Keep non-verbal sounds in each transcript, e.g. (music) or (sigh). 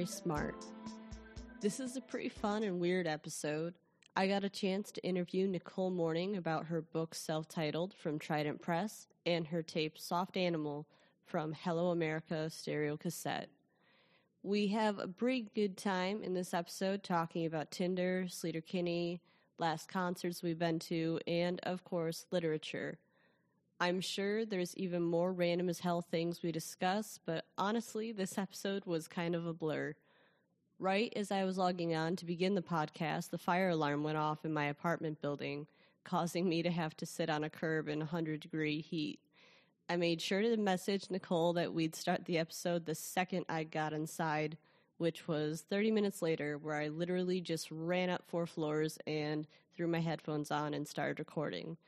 Mallory Smart. This is a pretty fun and weird episode. I got a chance to interview Nicole Morning about her book self titled from Trident Press and her tape Soft Animal from Hello America Stereo Cassette. We have a pretty good time in this episode talking about Tinder, Sleater-Kinney, last concerts we've been to, and of course, literature. I'm sure there's even more random as hell things we discuss, but honestly, this episode was kind of a blur. Right as I was logging on to begin the podcast, the fire alarm went off in my apartment building, causing me to have to sit on a curb in 100 degree heat. I made sure to message Nicole that we'd start the episode the second I got inside, which was 30 minutes later, where I literally just ran up four floors and threw my headphones on and started recording.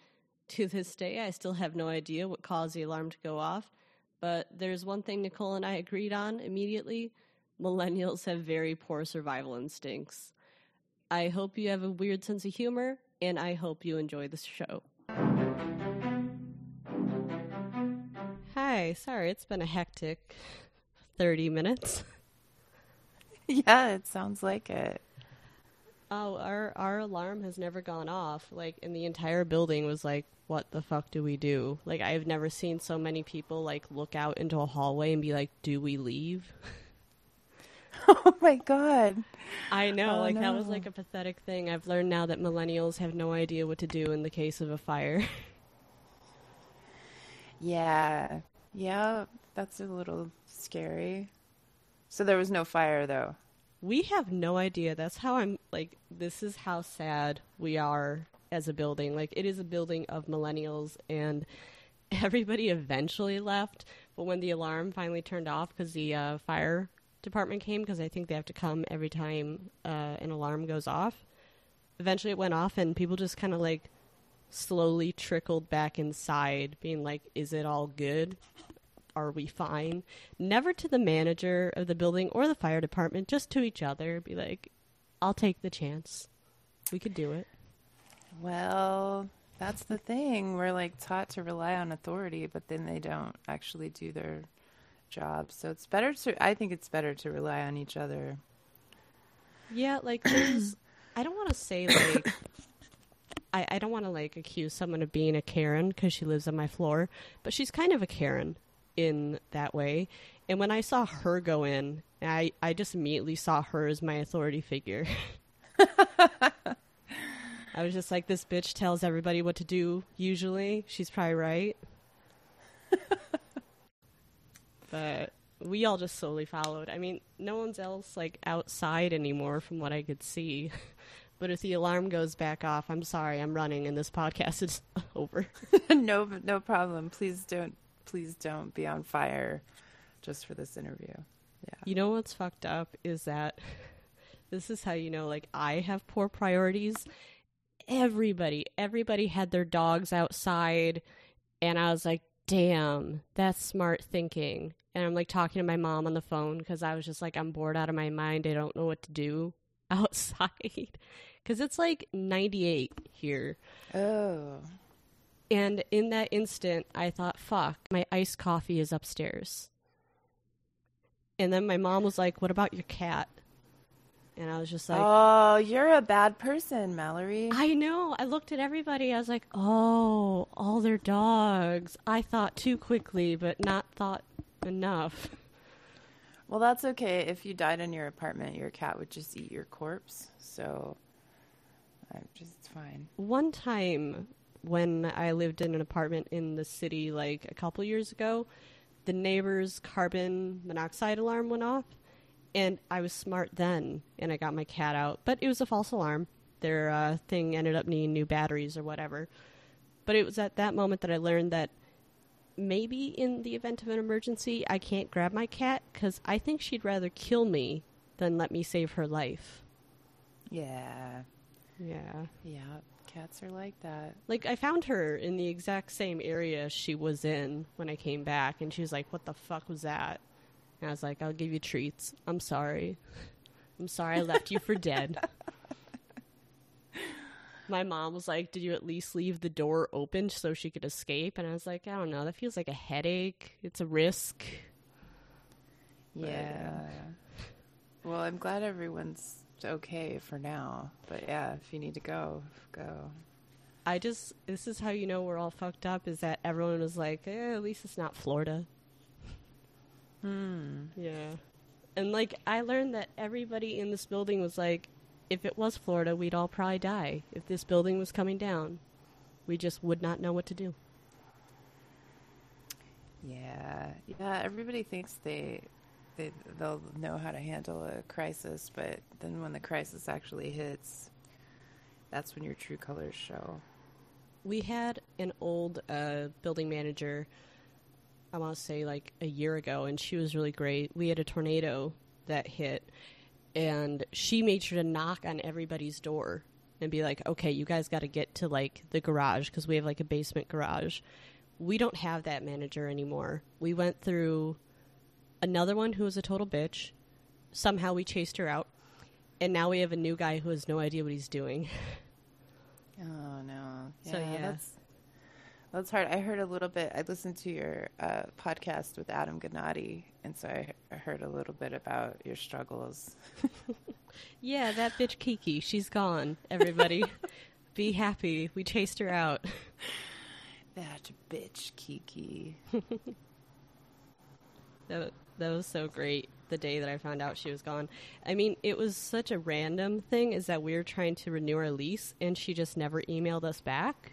To this day, I still have no idea what caused the alarm to go off, but there's one thing Nicole and I agreed on immediately millennials have very poor survival instincts. I hope you have a weird sense of humor, and I hope you enjoy the show. Hi, sorry, it's been a hectic 30 minutes. (laughs) Yeah, it sounds like it. Oh, our our alarm has never gone off. Like, and the entire building was like, "What the fuck do we do?" Like, I've never seen so many people like look out into a hallway and be like, "Do we leave?" (laughs) Oh my god. I know, Oh, like that was like a pathetic thing. I've learned now that millennials have no idea what to do in the case of a fire. (laughs) Yeah. Yeah, that's a little scary. So there was no fire though. We have no idea. That's how I'm like this is how sad we are as a building. Like it is a building of millennials and (laughs) everybody eventually left, but when the alarm finally turned off cuz the uh, fire department came because I think they have to come every time uh, an alarm goes off. Eventually it went off and people just kind of like slowly trickled back inside being like is it all good? Are we fine? Never to the manager of the building or the fire department, just to each other. Be like, I'll take the chance. We could do it. Well, that's the thing. We're like taught to rely on authority, but then they don't actually do their job. So it's better to I think it's better to rely on each other. Yeah, like there's (coughs) I don't want to say like I, I don't want to like accuse someone of being a Karen because she lives on my floor, but she's kind of a Karen in that way. And when I saw her go in, I I just immediately saw her as my authority figure. (laughs) I was just like, this bitch tells everybody what to do. Usually, she's probably right. (laughs) but we all just slowly followed. I mean, no one's else like outside anymore from what I could see. (laughs) But if the alarm goes back off, I'm sorry, I'm running and this podcast is over. no no problem. Please don't please don't be on fire just for this interview. Yeah. You know what's fucked up is that (laughs) this is how you know like I have poor priorities. Everybody, everybody had their dogs outside and I was like, "Damn, that's smart thinking." And I'm like talking to my mom on the phone cuz I was just like I'm bored out of my mind. I don't know what to do (laughs) outside cuz it's like 98 here. Oh. And in that instant, I thought, fuck, my iced coffee is upstairs. And then my mom was like, what about your cat? And I was just like, oh, you're a bad person, Mallory. I know. I looked at everybody. I was like, oh, all their dogs. I thought too quickly, but not thought enough. Well, that's okay. If you died in your apartment, your cat would just eat your corpse. So I'm just fine. One time when I lived in an apartment in the city, like a couple years ago, the neighbor's carbon monoxide alarm went off. And I was smart then, and I got my cat out. But it was a false alarm. Their uh, thing ended up needing new batteries or whatever. But it was at that moment that I learned that maybe in the event of an emergency, I can't grab my cat because I think she'd rather kill me than let me save her life. Yeah. Yeah. Yeah. Cats are like that. Like I found her in the exact same area she was in when I came back, and she was like, "What the fuck was that?" And I was like, "I'll give you treats. I'm sorry. I'm sorry I left you for dead." (laughs) My mom was like, "Did you at least leave the door open so she could escape?" And I was like, "I don't know. That feels like a headache. It's a risk." But, Yeah. Uh, well, I'm glad everyone's okay for now. But yeah, if you need to go, go. I just this is how you know we're all fucked up is that everyone was like, eh, at least it's not Florida. Hmm. Yeah. And like I learned that everybody in this building was like, if it was Florida, we'd all probably die. If this building was coming down, we just would not know what to do. Yeah. Yeah. Everybody thinks they they they'll know how to handle a crisis, but then when the crisis actually hits, that's when your true colors show. We had an old uh, building manager, I want to say like a year ago, and she was really great. We had a tornado that hit, and she made sure to knock on everybody's door and be like, okay, you guys got to get to like the garage because we have like a basement garage. We don't have that manager anymore. We went through another one who was a total bitch. Somehow we chased her out. And now we have a new guy who has no idea what he's doing. Oh no. So, yeah. that's that's hard. I heard a little bit. I listened to your uh, podcast with Adam Gnade, and so I, I heard a little bit about your struggles. (laughs) Yeah, that bitch Kiki, she's gone. Everybody, (laughs) be happy. We chased her out. That bitch Kiki. (laughs) That, that was so great the day that I found out she was gone. I mean, it was such a random thing is that we were trying to renew our lease and she just never emailed us back.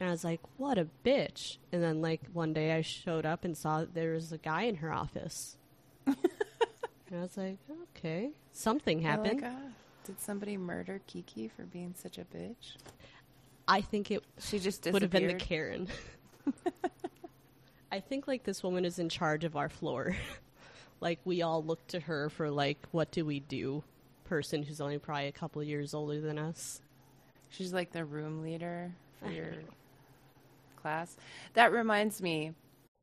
And I was like, what a bitch. And then, like, one day I showed up and saw that there was a guy in her office. (laughs) and I was like, okay, something You're like, happened. "Ah, did somebody murder Kiki for being such a bitch? I think it She just would have been the? Karen. (laughs) I think like this woman is in charge of our floor. Like we all look to her for like what do we do? Person who's only probably a couple years older than us. She's like the room leader for your class. That reminds me.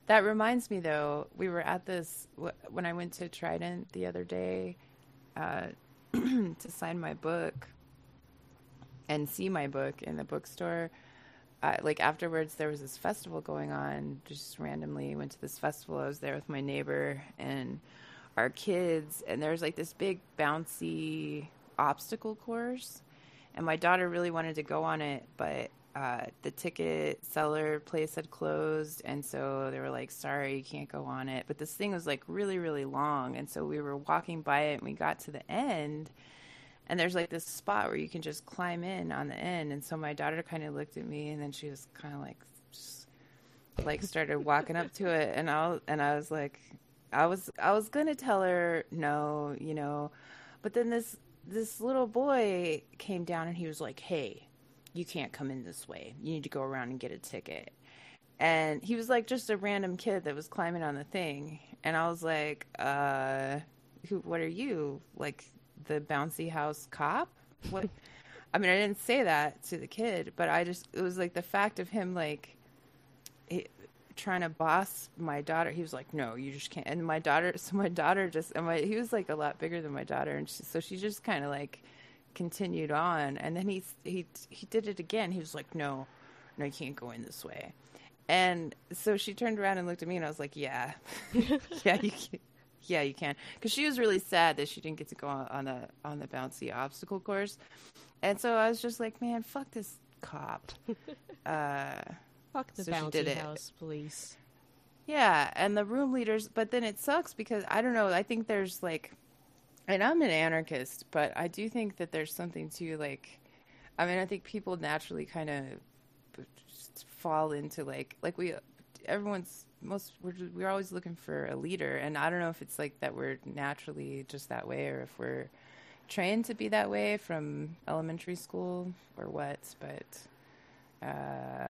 That reminds me, though. We were at this when I went to Trident the other day uh, (clears throat) to sign my book and see my book in the bookstore. Uh, like afterwards, there was this festival going on. Just randomly went to this festival. I was there with my neighbor and our kids, and there was like this big bouncy obstacle course and my daughter really wanted to go on it, but uh, the ticket seller place had closed, and so they were like, "Sorry, you can't go on it." But this thing was like really, really long, and so we were walking by it, and we got to the end, and there's like this spot where you can just climb in on the end, and so my daughter kind of looked at me, and then she was kind of like, just, like started walking up to it, and I and I was like, I was I was gonna tell her no, you know, but then this this little boy came down and he was like, "Hey, you can't come in this way. You need to go around and get a ticket." And he was like just a random kid that was climbing on the thing, and I was like, "Uh, who? What are you? Like the bouncy house cop? What?" (laughs) I mean, I didn't say that to the kid, but I just it was like the fact of him like he, trying to boss my daughter. He was like, "No, you just can't." And my daughter, (laughs) so my daughter just, and my he was like a lot bigger than my daughter, and she, so she just kind of like continued on. And then he he he did it again. He was like, "No, no, you can't go in this way." And so she turned around and looked at me, and I was like, "Yeah, (laughs) yeah, you can." Yeah, you can. Because she was really sad that she didn't get to go on, the on the bouncy obstacle course, and so I was just like, "Man, fuck this cop." (laughs) uh, Fuck the So bouncy house police. Yeah, and the room leaders, but then it sucks because I don't know. I think there's like, and I'm an anarchist, but I do think that there's something to like, I mean, I think people naturally kind of fall into like, like we, everyone's most, we're, we're always looking for a leader. And I don't know if it's like that we're naturally just that way or if we're trained to be that way from elementary school or what, but, uh,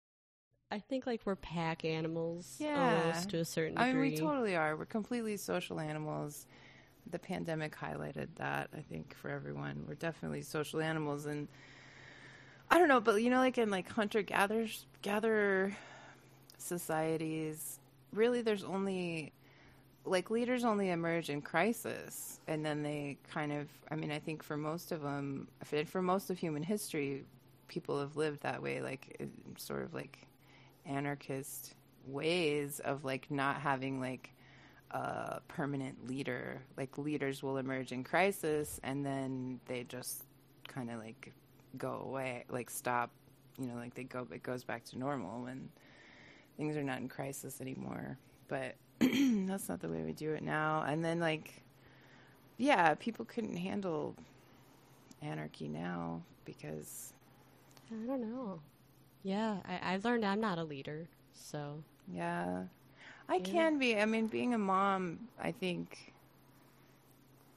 I think like we're pack animals Yeah. almost to a certain degree. I mean, we totally are. We're completely social animals. The pandemic highlighted that, I think, for everyone. We're definitely social animals, and I don't know, but you know, like in like hunter gatherers, gatherer societies, really, there's only like leaders only emerge in crisis, and then they kind of. I mean, I think for most of them, for most of human history, people have lived that way, like sort of like anarchist ways of like not having like a permanent leader. Like leaders will emerge in crisis and then they just kind of like go away, like stop, you know, like they go it goes back to normal when things are not in crisis anymore. But (clears throat) that's not the way we do it now. And then like yeah, people couldn't handle anarchy now because I don't know. Yeah, I, I've learned I'm not a leader, so yeah. I Yeah. can be. I mean, being a mom, I think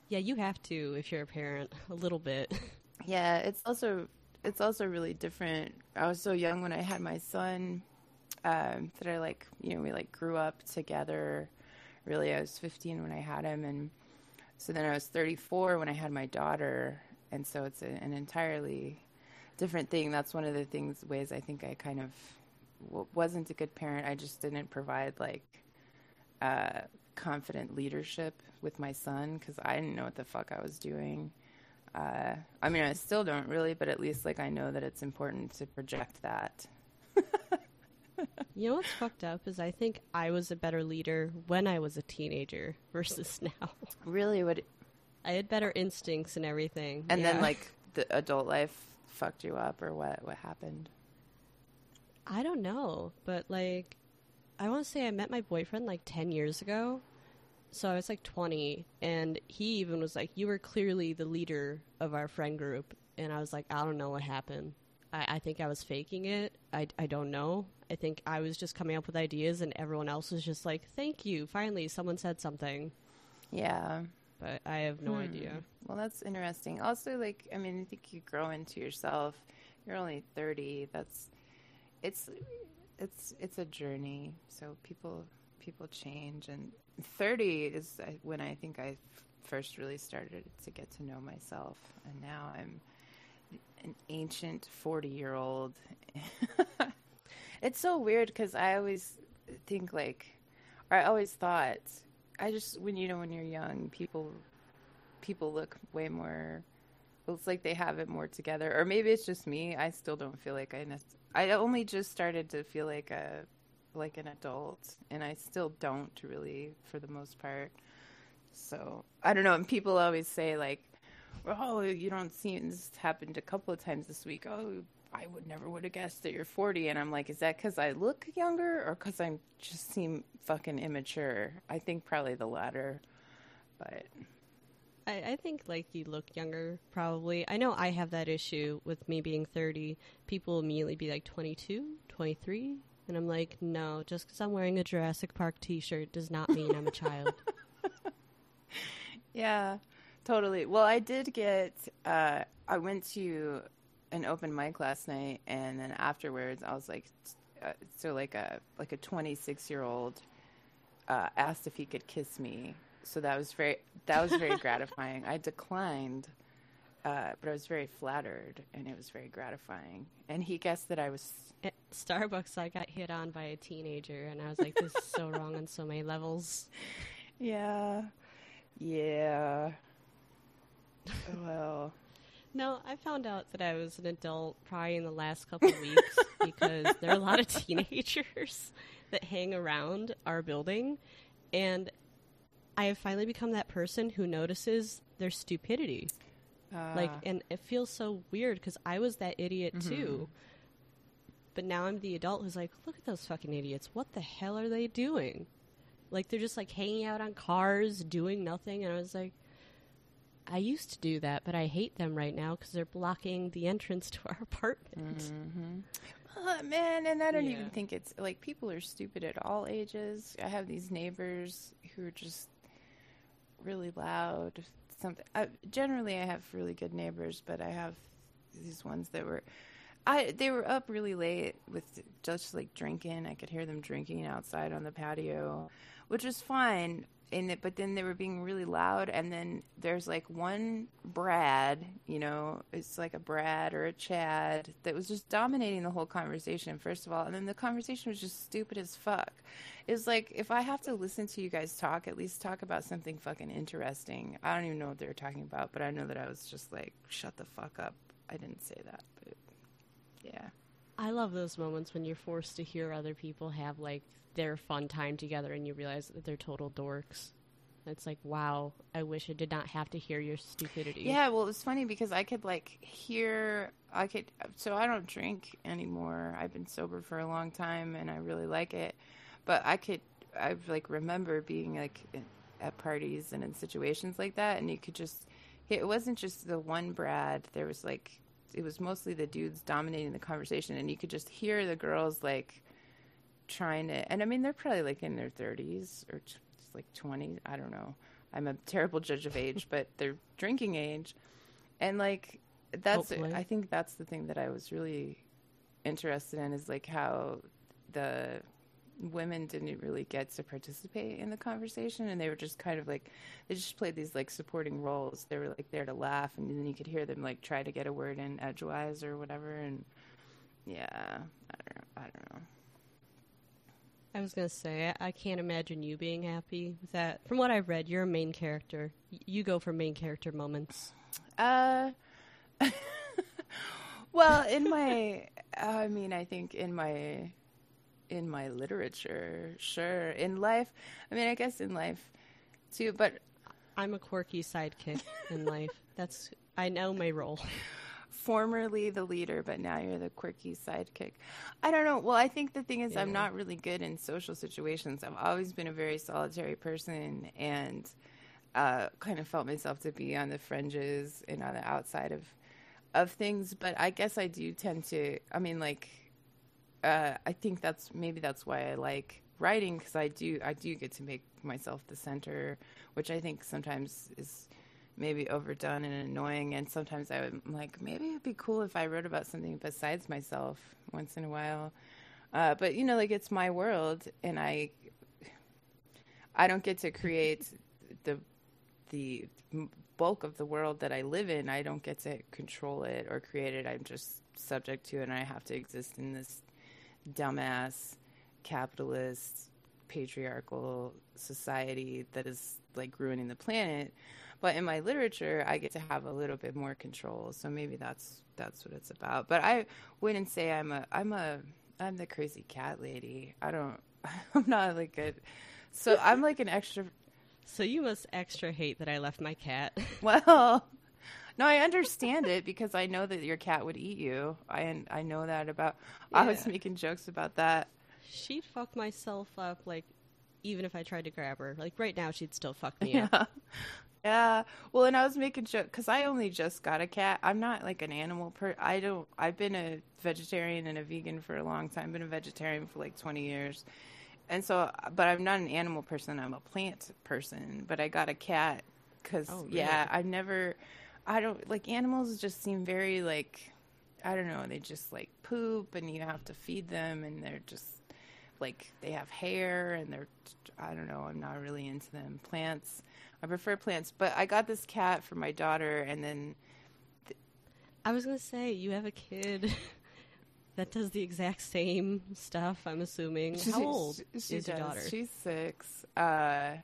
yeah, you have to if you're a parent a little bit. (laughs) Yeah, it's also it's also really different. I was so young when I had my son um, that I like you know we like grew up together. Really, I was 15 when I had him, and so then I was 34 when I had my daughter, and so it's a, an entirely different thing. That's one of the things ways I think I kind of w- wasn't a good parent. I just didn't provide like uh, confident leadership with my son because I didn't know what the fuck I was doing. Uh, I mean, I still don't really, but at least like I know that it's important to project that. You know what's fucked up is I think I was a better leader when I was a teenager versus (laughs) now. Really, what? I had better instincts and everything. And then like the adult life fucked you up, or what? What happened? I don't know, but like, I want to say I met my boyfriend like 10 years ago. So I was like 20, and he even was like, You were clearly the leader of our friend group. And I was like, I don't know what happened. I, I think I was faking it. I, I don't know. I think I was just coming up with ideas, and everyone else was just like, Thank you. Finally, someone said something. Yeah. But I have no Hmm. idea. Well, that's interesting. Also, like, I mean, I think you grow into yourself. You're only 30. That's it's it's it's a journey. So people people change, and 30 is uh, when I think I first really started to get to know myself, and now I'm an ancient 40 year old. (laughs) it's so weird because I always think like, or I always thought, I just when you know when you're young, people people look way more. It's like they have it more together, or maybe it's just me. I still don't feel like I. nec- I only just started to feel like a like an adult, and I still don't really for the most part. So I don't know. And people always say like, "Oh, you don't see." And this happened a couple of times this week. Oh, I would never would have guessed that you're 40, and I'm like, is that because I look younger, or because I just seem fucking immature? I think probably the latter. But I, I think like you look younger, probably. I know I have that issue with me being 30. People immediately be like 22, 23. And I'm like, no, just because I'm wearing a Jurassic Park t shirt does not mean I'm a child. (laughs) Yeah, totally. Well, I did get. Uh, I went to an open mic last night, and then afterwards, I was like, uh, so like a like a 26 year old uh, asked if he could kiss me. So that was very that was very (laughs) gratifying. I declined, uh, but I was very flattered, and it was very gratifying. And he guessed that I was. At Starbucks, I got hit on by a teenager, and I was like, this is so wrong on so many levels. (laughs) Yeah, yeah. Well. No, I found out that I was an adult probably in the last couple of weeks (laughs) because there are a lot of teenagers that hang around our building, and I have finally become that person who notices their stupidity. like, uh, and it feels so weird because I was that idiot too. But now I'm the adult who's like, look at those fucking idiots. What the hell are they doing? Like, they're just like hanging out on cars, doing nothing. And I was like, I used to do that, but I hate them right now because they're blocking the entrance to our (laughs) apartment. Uh, man, and I don't Yeah. even think it's like people are stupid at all ages. I have these neighbors who are just really loud. Something. I, generally, I have really good neighbors, but I have these ones that were. I they were up really late with just like drinking. I could hear them drinking outside on the patio, which was fine. And it, but then they were being really loud, and then there's like one Brad, you know, it's like a Brad or a Chad that was just dominating the whole conversation. First of all, and then the conversation was just stupid as fuck. It's like if I have to listen to you guys talk, at least talk about something fucking interesting. I don't even know what they were talking about, but I know that I was just like, shut the fuck up. I didn't say that, but yeah. I love those moments when you're forced to hear other people have like their fun time together and you realize that they're total dorks. It's like, wow, I wish I did not have to hear your stupidity. Yeah, well, it was funny because I could like hear. I could. So I don't drink anymore. I've been sober for a long time, and I really like it. But I could. I like remember being like at parties and in situations like that, and you could just. It wasn't just the one Brad. There was like. It was mostly the dudes dominating the conversation, and you could just hear the girls like trying to. And I mean, they're probably like in their thirties or. T- like 20 i don't know i'm a terrible judge of age but they're drinking age and like that's Hopefully. i think that's the thing that i was really interested in is like how the women didn't really get to participate in the conversation and they were just kind of like they just played these like supporting roles they were like there to laugh and then you could hear them like try to get a word in edgewise or whatever and yeah i don't know i don't know I was gonna say I, I can't imagine you being happy with that. From what I've read, you're a main character. Y- you go for main character moments. Uh, (laughs) well, in my, I mean, I think in my, in my literature, sure. In life, I mean, I guess in life too. But I'm a quirky sidekick in life. That's I know my role. (laughs) formerly the leader, but now you're the quirky sidekick. I don't know. Well, I think the thing is, I'm not really good in social situations. I've always been a very solitary person, and uh, kind of felt myself to be on the fringes and on the outside of of things. But I guess I do tend to. I mean, like, uh, I think that's maybe that's why I like writing because I do I do get to make myself the center, which I think sometimes is maybe overdone and annoying. And sometimes I would I'm like maybe it'd be cool if I wrote about something besides myself once in a while. Uh, but you know, like it's my world, and I I don't get to create the the bulk of the world that I live in. I don't get to control it or create it. I'm just subject to it, and I have to exist in this dumbass capitalist patriarchal society that is like ruining the planet. But in my literature, I get to have a little bit more control. So maybe that's that's what it's about. But I wouldn't say I'm a I'm a I'm the crazy cat lady. I don't (laughs) I'm not like a so I'm like an extra So you must extra hate that I left my cat. (laughs) well, no, I understand it because I know that your cat would eat you. I I know that about. I was making jokes about that. She'd fuck myself up like even if I tried to grab her. Like right now she'd still fuck me (laughs) up. Yeah, yeah. Well, and I was making joke because I only just got a cat. I'm not like an animal per. I don't. I've been a vegetarian and a vegan for a long time. I've been a vegetarian for like 20 years, and so. But I'm not an animal person. I'm a plant person. But I got a cat because Oh, yeah. I've never. I don't like animals. Just seem very like. I don't know. They just like poop, and you have to feed them, and they're just like they have hair and they're I don't know, I'm not really into them. Plants. I prefer plants, but I got this cat for my daughter and then I was gonna say, you have a kid (laughs) that does the exact same stuff, I'm assuming. How old she, she is your daughter? She's 6. Uh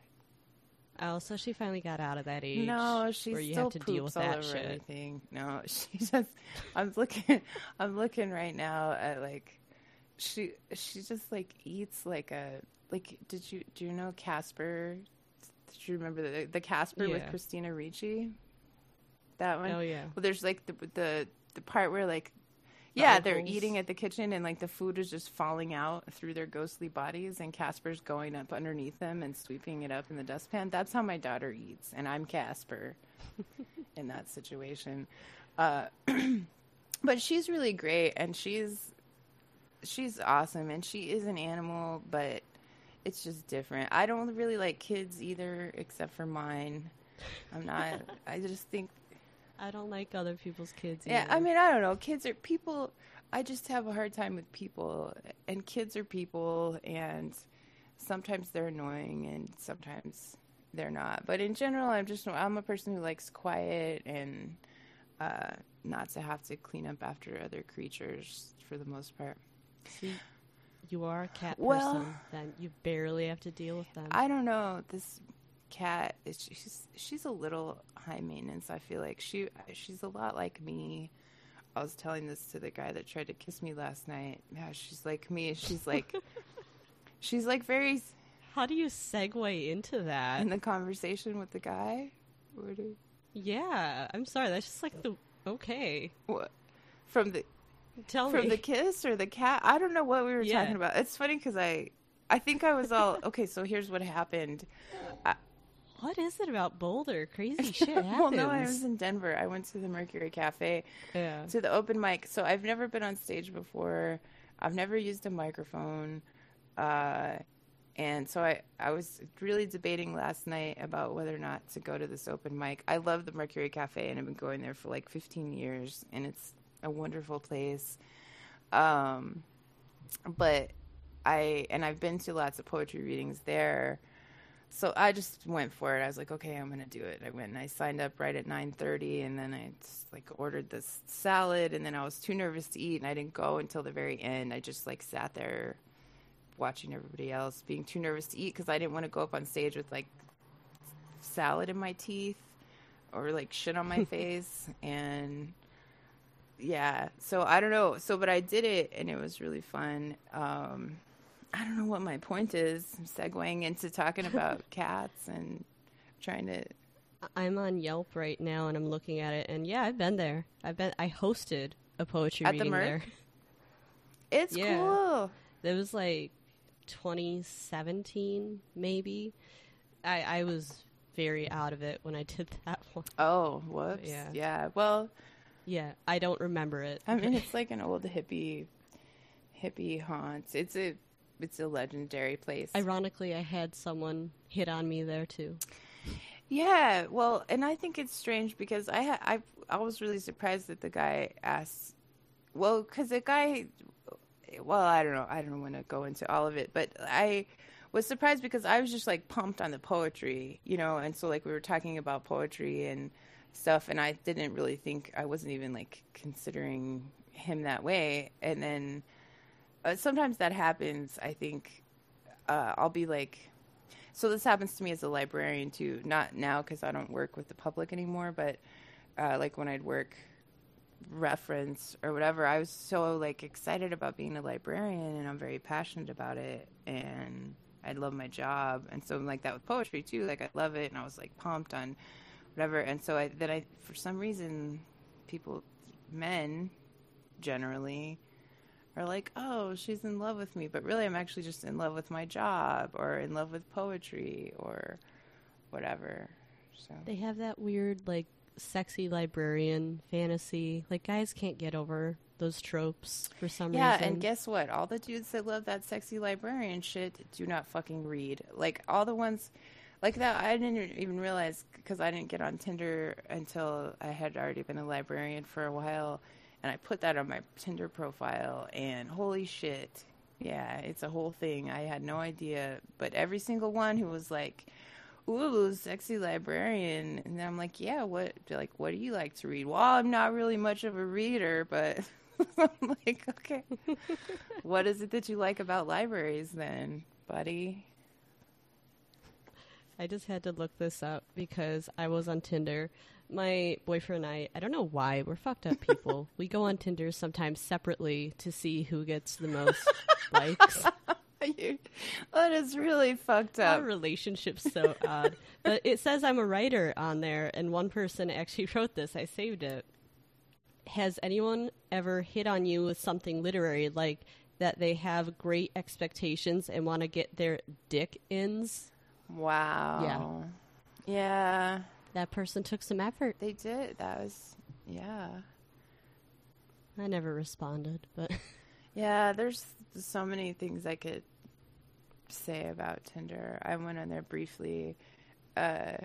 Oh, so she finally got out of that age. no, she where you still have to deal with poops all that over shit. everything. No, (laughs) she just I'm looking I'm looking right now at like she she just like eats like a like did you do you know Casper? Did you remember the the Casper with Christina Ricci? That one? Oh yeah. Well, there's like the the the part where like yeah, they're eating at the kitchen and like the food is just falling out through their ghostly bodies and Casper's going up underneath them and sweeping it up in the dustpan. That's how my daughter eats and I'm Casper (laughs) in that situation. Uh (clears throat) but she's really great and she's she's awesome and she is an animal but it's just different. I don't really like kids either except for mine. I'm not (laughs) I just think I don't like other people's kids. yeah, I mean, I don't know. Kids are people. I just have a hard time with people, and kids are people, and sometimes they're annoying, and sometimes they're not. But in general, I'm just I'm a person who likes quiet and uh, not to have to clean up after other creatures for the most part. See, you are a cat person. Well- then you barely have to deal with them. I don't know. This cat is she's she's a little high maintenance. I feel like she she's a lot like me. I was telling this to the guy that tried to kiss me last night. Yeah, she's like me. She's like, (laughs) she's like very How do you segue into that? in the conversation with the guy. Do- yeah, I'm sorry. That's just like the okay. What from the Tell me. from me. the kiss or the cat? I don't know what we were Yeah. talking about. It's funny because I, I think I was all okay. So here's what happened. what is it about Boulder? Crazy (laughs) shit happens. well, no, I was in Denver. I went to the Mercury Cafe yeah. to the open mic. So I've never been on stage before. I've never used a microphone. Uh, and so I, I was really debating last night about whether or not to go to this open mic. I love the Mercury Cafe and I've been going there for like 15 years and it's a wonderful place. Um, but I, and I've been to lots of poetry readings there. So I just went for it. I was like, okay, I'm gonna do it. I went and I signed up right at 9:30, and then I just like ordered this salad, and then I was too nervous to eat, and I didn't go until the very end. I just like sat there watching everybody else, being too nervous to eat because I didn't want to go up on stage with like salad in my teeth or like shit on my (laughs) face, and yeah. So I don't know. So but I did it, and it was really fun. Um, I don't know what my point is. I'm segueing into talking about (laughs) cats and trying to. I'm on Yelp right now and I'm looking at it and yeah, I've been there. I've been I hosted a poetry At the reading Merc? there. It's Yeah. cool. It was like 2017 maybe. I I was very out of it when I did (laughs) that one. Oh, whoops. Yeah. Yeah. Well, Yeah, I don't remember it. I mean, it's like an old hippie, hippie haunt. It's a, it's a legendary place. Ironically, I had someone hit on me there too. Yeah, well, and I think it's strange because I ha- I I was really surprised that the guy asked, well, because the guy, well, I don't know, I don't want to go into all of it, but I was surprised because I was just like pumped on the poetry, you know, and so like we were talking about poetry and stuff, and I didn't really think I wasn't even like considering him that way, and then uh, sometimes that happens. I think uh, I'll be like so this happens to me as a librarian too not now because i don't work with the public anymore but uh, like when i'd work reference or whatever i was so like excited about being a librarian and i'm very passionate about it and i love my job and so like that with poetry too like i love it and i was like pumped on whatever and so i then i for some reason people men generally are like, oh, she's in love with me, but really I'm actually just in love with my job or in love with poetry or whatever. So They have that weird like sexy librarian fantasy. Like guys can't get over those tropes for some yeah, reason. Yeah, and guess what? All the dudes that love that sexy librarian shit do not fucking read. Like all the ones like that, I didn't even realize because I didn't get on Tinder until I had already been a librarian for a while, and I put that on my Tinder profile, and holy shit, yeah, it's a whole thing. I had no idea, but every single one who was like, "Ooh, sexy librarian," and then I'm like, "Yeah, what? Like, what do you like to read?" Well, I'm not really much of a reader, but (laughs) I'm like, okay, (laughs) what is it that you like about libraries, then, buddy? I just had to look this up because I was on Tinder. My boyfriend and I, I don't know why, we're fucked up people. (laughs) we go on Tinder sometimes separately to see who gets the most (laughs) likes. You- that is really fucked Our up. relationship's so (laughs) odd. But it says I'm a writer on there, and one person actually wrote this. I saved it. Has anyone ever hit on you with something literary, like that they have great expectations and want to get their dick ins? Wow. Yeah. Yeah, That person took some effort. they did. That was, yeah. I never responded, but (laughs) Yeah, there's so many things I could say about Tinder. I went on there briefly. Uh,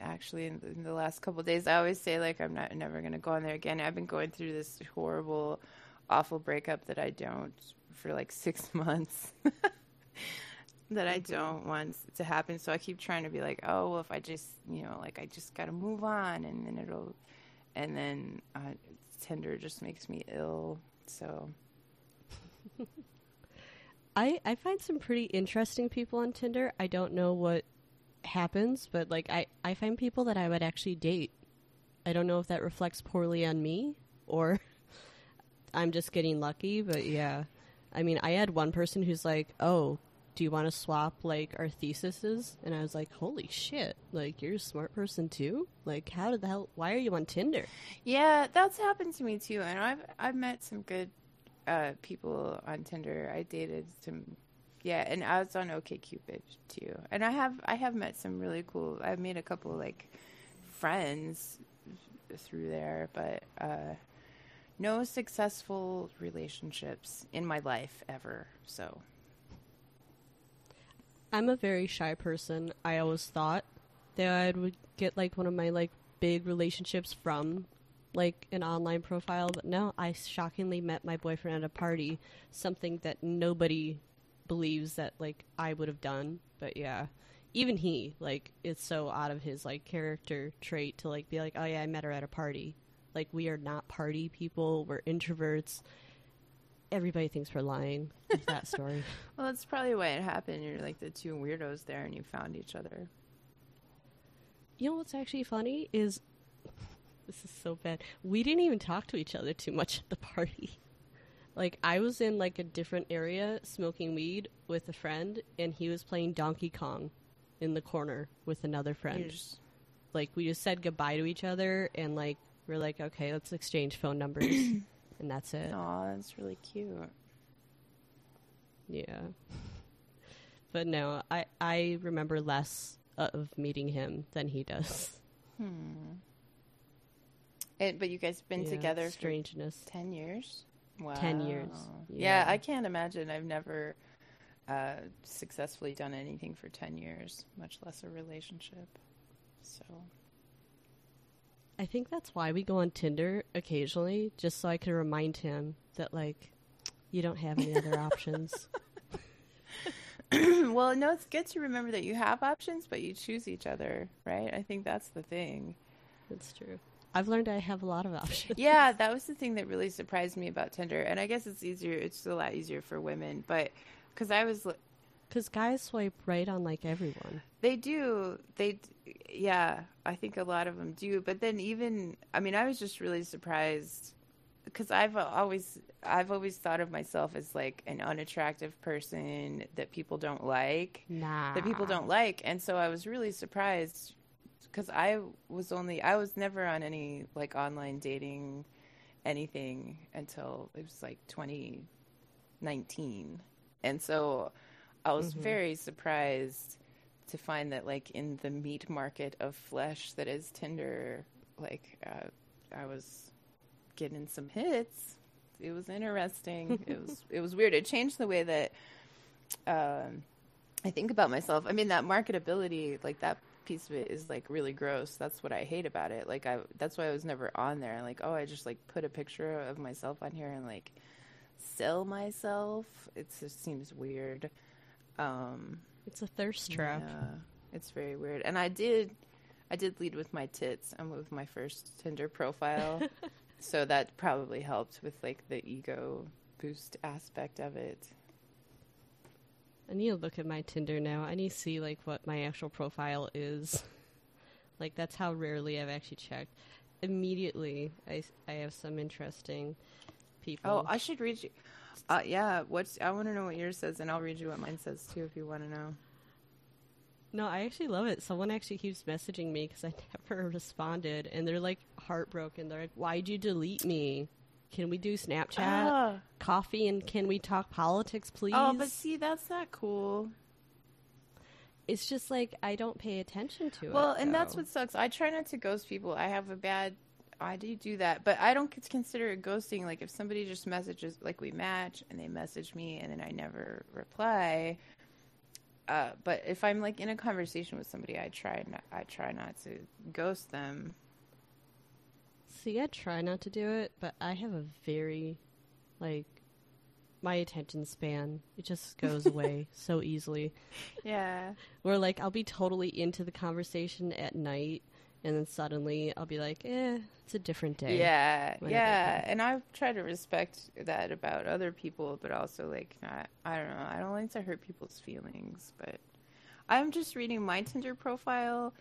actually, in the, in the last couple of days, I always say like I'm not never gonna go on there again. I've been going through this horrible, awful breakup that I don't for like six (laughs) months. That I don't want to happen. So I keep trying to be like, oh, well, if I just, you know, like I just got to move on, and then it'll, and then uh, Tinder just makes me ill. So (laughs) I I find some pretty interesting people on Tinder. I don't know what happens, but like I I find people that I would actually date. I don't know if that reflects poorly on me or (laughs) I'm just getting lucky. But yeah, I mean, I had one person who's like, "Oh, do you want to swap like our theses?" And I was like, "Holy shit! Like you're a smart person too. Like how did the hell? Why are you on Tinder?" Yeah, that's happened to me too, and I've I've met some good uh, people on Tinder. I dated some, yeah, and I was on OkCupid too, and I have I have met some really cool. I've made a couple like friends through there, but uh, no successful relationships in my life ever. So I'm a very shy person. I always thought that I would get like one of my like big relationships from like an online profile, but no, I shockingly met my boyfriend at a party, something that nobody believes that like I would have done. But yeah, even he like it's so out of his like character trait to like be like, "Oh yeah, I met her at a party." Like we are not party people, we're introverts. Everybody thinks we're lying with that story. (laughs) well, that's probably why it happened. You're like the two weirdos there and you found each other. You know what's actually funny is (laughs) this is so bad. We didn't even talk to each other too much at the party. (laughs) Like I was in like a different area smoking weed with a friend and he was playing Donkey Kong in the corner with another friend. Just... Like we just said goodbye to each other and like we're like okay, let's exchange phone numbers (coughs) and that's it. Oh, that's really cute. Yeah. (laughs) But no, I I remember less of meeting him than he does. Hmm. It, but you guys have been Yeah, together strangeness. for 10 years? Wow. 10 years. Yeah. Yeah. I can't imagine. I've never uh, successfully done anything for 10 years, much less a relationship. So, I think that's why we go on Tinder occasionally, just so I can remind him that like you don't have any other options. (laughs) (clears throat) well, no, it's good to remember that you have options, but you choose each other, right? I think that's the thing. That's true. I've learned I have a lot of options. Yeah, (laughs) that was the thing that really surprised me about Tinder. And I guess it's easier, it's a lot easier for women, but because I was, Because guys swipe right on like everyone. They do. They, d- yeah. I think a lot of them do. But then even, I mean, I was just really surprised because I've always, I've always thought of myself as like an unattractive person that people don't like, Nah. that people don't like, and so I was really surprised because I was only, I was never on any like online dating, anything until it was like 2019, and so I was Mhm. very surprised to find that like in the meat market of flesh that is Tinder, like uh, I was getting some hits. It was interesting. (laughs) it was it was weird. It changed the way that um, I think about myself. I mean, that marketability, like that piece of it, is like really gross. That's what I hate about it. Like I, that's why I was never on there. Like, oh, I just like put a picture of myself on here and like sell myself. It just seems weird. Um, It's a thirst trap. yeah, it's very weird. And I did, I did lead with my tits. I'm with my first Tinder profile, (laughs) so that probably helped with like the ego boost aspect of it. I need to look at my Tinder now. I need to see like what my actual profile is. like that's how rarely I've actually checked. Immediately, I I have some interesting people. Oh, I should read you. Uh, yeah, what's I want to know what yours says, and I'll read you what mine says too if you want to know. No, I actually love it. Someone actually keeps messaging me because I (laughs) never responded, and they're like heartbroken. They're like, "Why'd you delete me? Can we do Snapchat, Ah. coffee, and can we talk politics, please?" Oh, but see, that's not cool. it's just like I don't pay attention to it. Well, and that's what sucks. I try not to ghost people. I have a bad. I do do that, but I don't consider it ghosting. Like if somebody just messages, like we match, and they message me, and then I never reply. Uh, but if I'm like in a conversation with somebody, I try not. I try not to ghost them. See, I try not to do it, but I have a very, like, my attention span. It just goes (laughs) away so easily. Yeah. Where, like, I'll be totally into the conversation at night, and then suddenly I'll be like, eh, it's a different day. Yeah, when I get yeah, and I try to respect that about other people, but also like not. I don't know. I don't like to hurt people's feelings, but I'm just reading my Tinder profile,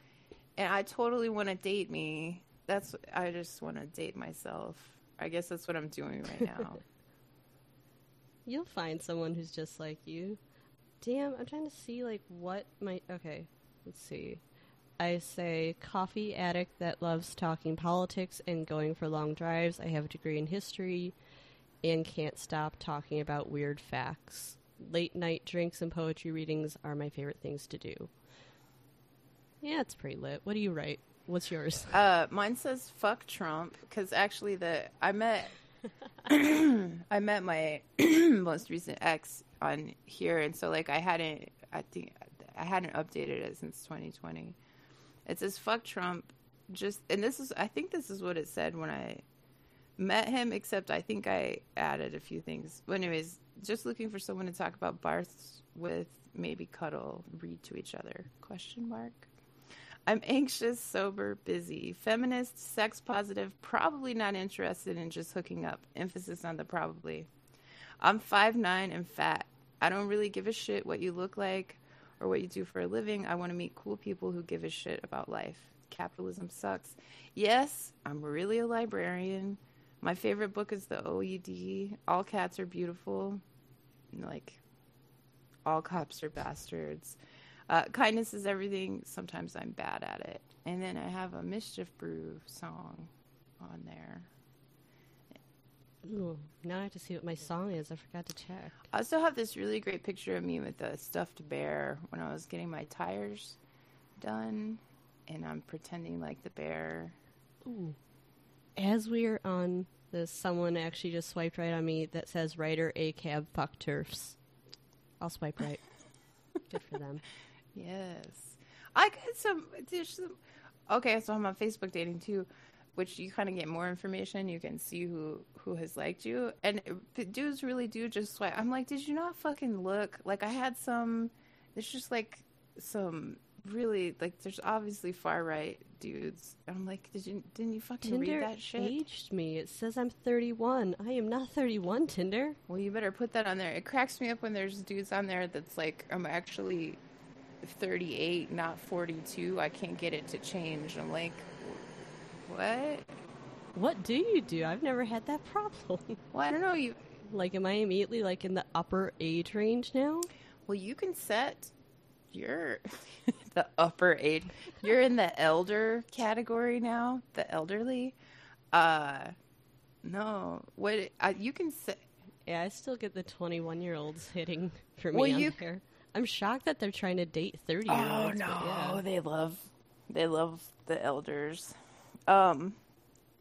and I totally want to date me. That's I just want to date myself. I guess that's what I'm doing right now. (laughs) You'll find someone who's just like you. Damn, I'm trying to see like what my okay. Let's see. I say coffee addict that loves talking politics and going for long drives. I have a degree in history and can't stop talking about weird facts. Late night drinks and poetry readings are my favorite things to do. Yeah, it's pretty lit. What do you write? What's yours? Uh, mine says "fuck Trump" because actually, the I met (coughs) I met my (coughs) most recent ex on here, and so like I hadn't I think I hadn't updated it since 2020. It says "fuck Trump," just and this is I think this is what it said when I met him. Except I think I added a few things. But anyways, just looking for someone to talk about Barths with, maybe cuddle, read to each other? Question mark. I'm anxious, sober, busy, feminist, sex positive, probably not interested in just hooking up. Emphasis on the probably. I'm 5'9 and fat. I don't really give a shit what you look like or what you do for a living. I want to meet cool people who give a shit about life. Capitalism sucks. Yes, I'm really a librarian. My favorite book is The OED. All cats are beautiful. Like, all cops are bastards. Uh, kindness is everything. Sometimes I'm bad at it. And then I have a Mischief Brew song on there. Ooh, now I have to see what my song is. I forgot to check. I also have this really great picture of me with a stuffed bear when I was getting my tires done. And I'm pretending like the bear. Ooh. As we're on this, someone actually just swiped right on me that says writer ACAB fuck TERFs. I'll swipe right. (laughs) Good for them. Yes. I got some, there's some. Okay, so I'm on Facebook dating too, which you kind of get more information. You can see who who has liked you, and dudes really do just swipe. I'm like, did you not fucking look? Like I had some. There's just like some really like. There's obviously far right dudes. I'm like, did you didn't you fucking Tinder read that shit? aged me. It says I'm 31. I am not 31, Tinder. Well, you better put that on there. It cracks me up when there's dudes on there that's like, I'm actually 38, not 42. I can't get it to change. I'm like, what? What do you do? I've never had that problem. (laughs) Well, I don't know. You like, am I immediately like in the upper age range now? well, you can set your (laughs) the upper age. You're in the elder category now. The elderly. Uh, no. What uh, you can set. Yeah, I still get the 21 year olds hitting for me Well, on you- there. I'm shocked that they're trying to date 30 year Oh no, Yeah. they love they love the elders. Um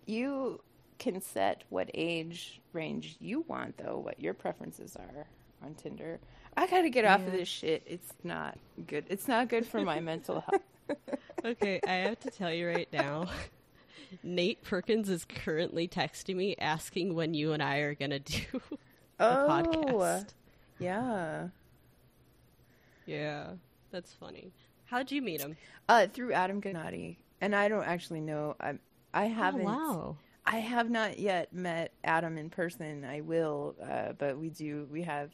you can set what age range you want though, what your preferences are on Tinder. I got to get off of this shit. It's not good. It's not good for my mental health. (laughs) Okay, I have to tell you right now. (laughs) Nate Perkins is currently texting me asking when you and I are going to do (laughs) a Oh. podcast. Yeah. Yeah, that's funny. How'd you meet him? Uh through Adam Gnade. And I don't actually know. I I Oh, haven't Oh, wow. I have not yet met Adam in person. I will, uh, but we do. We have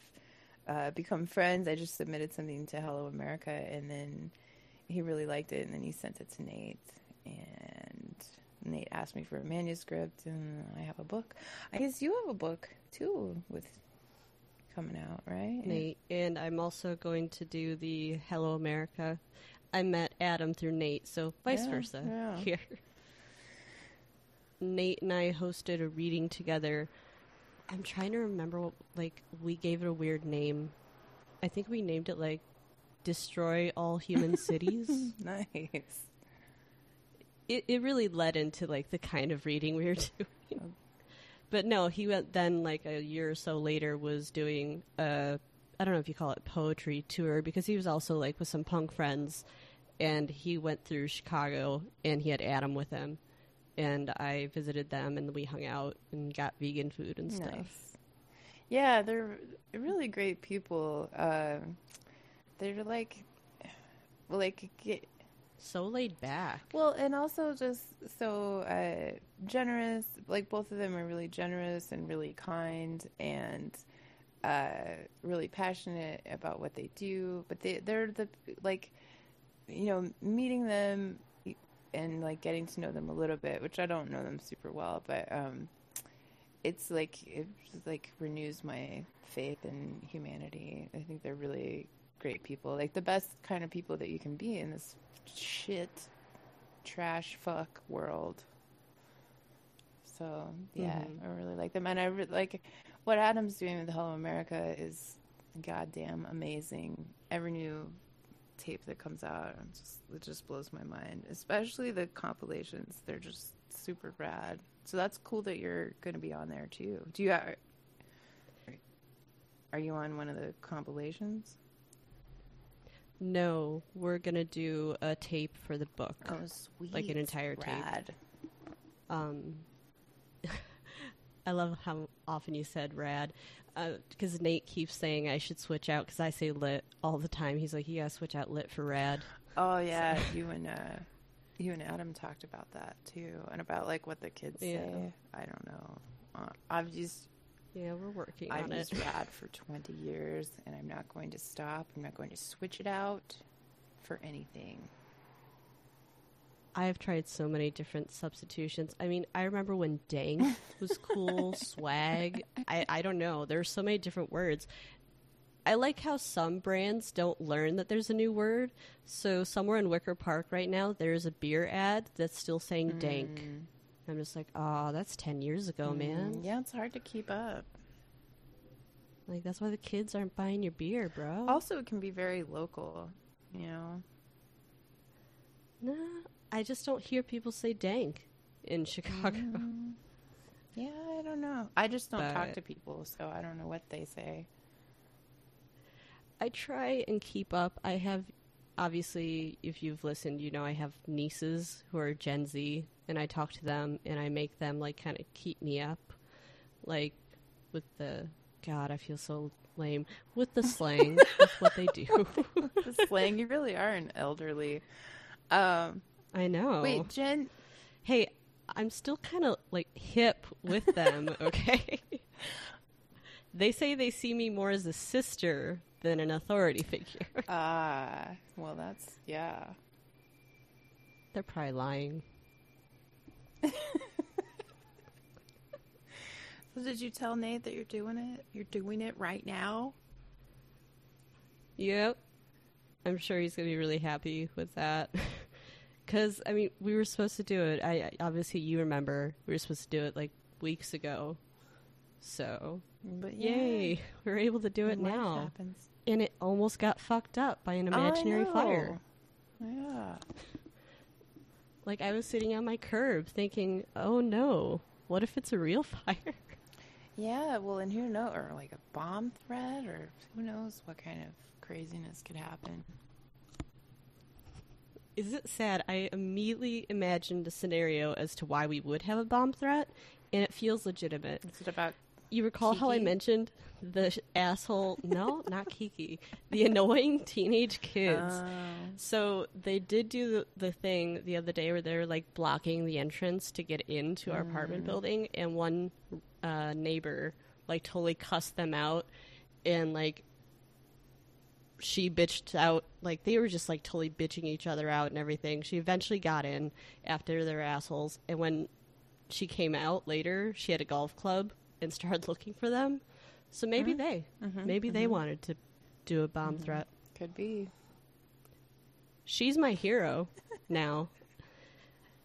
uh, become friends. I just submitted something to Hello America, and then he really liked it, and then he sent it to Nate, and Nate asked me for a manuscript, and I have a book. I guess you have a book too with coming out, right? Nate, and I'm also going to do the Hello America. I met Adam through Nate, so vice Yeah, versa yeah. here. Nate and I hosted a reading together. I'm trying to remember what like we gave it a weird name. I think we named it like Destroy All Human (laughs) Cities. Nice. it, it really led into like the kind of reading we were (laughs) doing. But no, he went then like a year or so later was doing a I don't know if you call it poetry tour because he was also like with some punk friends and he went through Chicago and he had Adam with him and I visited them and we hung out and got vegan food and stuff. Nice. Yeah, they're really great people. Uh, they're like, like get, So laid back. well, and also just so uh, generous. Like both of them are really generous and really kind and uh, really passionate about what they do. But they they're the like, you know, meeting them and like getting to know them a little bit, which I don't know them super well, but um, it's like it like renews my faith in humanity. I think they're really great people, like the best kind of people that you can be in this shit, trash, fuck world. So yeah, Mhm. I really like them, and I re- like what Adam's doing with Hello America is goddamn amazing. Every new tape that comes out, just it just blows my mind. Especially the compilations; they're just super rad. So that's cool that you're going to be on there too. Do you are, are you on one of the compilations? No, we're gonna do a tape for the book. Oh, sweet! Like an entire tape. Um, I love how often you said rad, because Nate keeps saying I should switch out because I say lit all the time. He's like, you gotta switch out lit for rad. Oh yeah, you and uh, you and Adam talked about that too, and about like what the kids Yeah. say. I don't know. Uh, I've used Yeah, we're working I've on it. used rad for 20 years, and I'm not going to stop. I'm not going to switch it out for anything. I have tried so many different substitutions. I mean, I remember when dang (laughs) was cool, swag. I, I don't know. There's so many different words. I like how some brands don't learn that there's a new word. So somewhere in Wicker Park right now, there's a beer ad that's still saying dank. Mm. I'm just like, oh, that's 10 years ago, man. Mm, Yeah, it's hard to keep up. Like, that's why the kids aren't buying your beer, bro. Also, it can be very local, you know. Nah, I just don't hear people say dank in Chicago. Mm. Yeah, I don't know. I just don't talk to people, so I don't know what they say. I try and keep up. I have, obviously, if you've listened, you know I have nieces who are Gen Z, and I talk to them and I make them like kind of keep me up, like with the God, I feel so lame with the slang, (laughs) with what they do. (laughs) the slang, you really are an elderly. Um, I know. Wait, Jen, hey, I'm still kind of like hip with them. (laughs) okay. They say they see me more as a sister than an authority figure. ah, well, that's yeah. They're probably lying. (laughs) So did you tell Nate that you're doing it? You're doing it right now? Yep. I'm sure he's going to be really happy with that. (laughs) Because, I mean, we were supposed to do it. I Obviously, you remember we were supposed to do it like weeks ago. So, But yay. We (laughs) were able to do it life now. Happens. And it almost got fucked up by an imaginary fire. Yeah. Like, I was sitting on my curb thinking, oh no, what if it's a real (laughs) fire? Yeah, well, and who knows, or like a bomb threat, or who knows what kind of craziness could happen. Is it sad? I immediately imagined a scenario as to why we would have a bomb threat, and it feels legitimate. Is it about? You recall how I mentioned the asshole? (laughs) No, not Kiki. The annoying teenage kids. Oh. So they did do the, the thing the other day where they were like blocking the entrance to get into our apartment Mm. building, and one uh, neighbor like totally cussed them out, and like she bitched out like they were just like totally bitching each other out and everything. She eventually got in after their assholes, and when she came out later, she had a golf club and started (laughs) looking for them. So maybe Mhm. they, Mhm, maybe they mhm. wanted to do a bomb Mhm. threat. Could be. She's my hero now.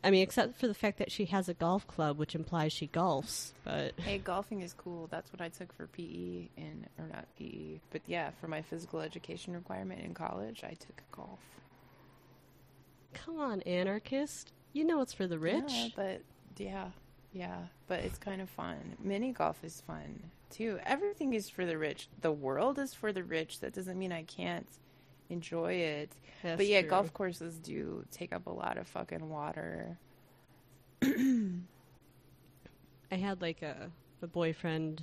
I mean, except for the fact that she has a golf club, which implies she golfs. But Hey, golfing is cool. That's what I took for PE in, or not PE, but yeah, for my physical education requirement in college, I took golf. come on, anarchist. You know it's for the rich. Yeah, but yeah, yeah, but it's kind of fun. Mini golf is fun too. Everything is for the rich. The world is for the rich. That doesn't mean I can't enjoy it. That's but yeah, true. golf courses do take up a lot of fucking water. (clears throat) I had like a, a boyfriend,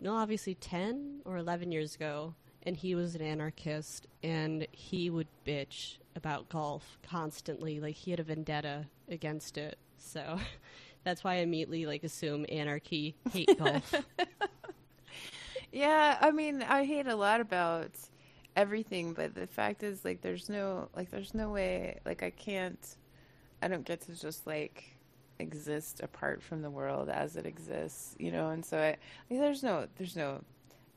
no, obviously 10 or 11 years ago, and he was an anarchist, and he would bitch about golf constantly. Like, he had a vendetta against it. So (laughs) that's why I immediately like assume anarchy, hate golf. (laughs) Yeah, I mean, I hate a lot about everything, but the fact is, like, there's no, like, there's no way, like, I can't, I don't get to just like exist apart from the world as it exists, you know. And so I, think there's no there's no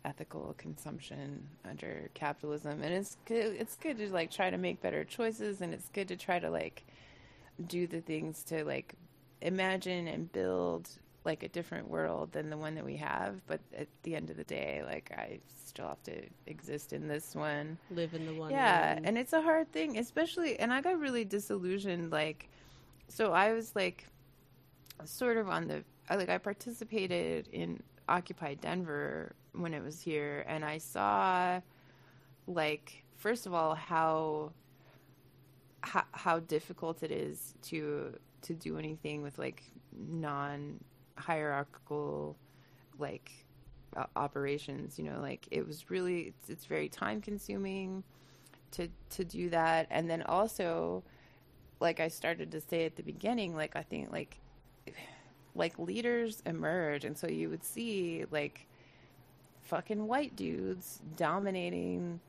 ethical consumption under capitalism, and it's good. It's good to like try to make better choices, and it's good to try to like do the things to like imagine and build like a different world than the one that we have. But at the end of the day, like I still have to exist in this one. Live in the one. Yeah, room. and it's a hard thing, especially. And I got really disillusioned. Like, so I was like, sort of on the like I participated in Occupy Denver when it was here, and I saw, like, first of all, how how, how difficult it is to to do anything with like non hierarchical like uh, operations you know like it was really it's, it's very time consuming to to do that. And then also like i started to say at the beginning like i think like like leaders emerge. And so you would see like fucking white dudes dominating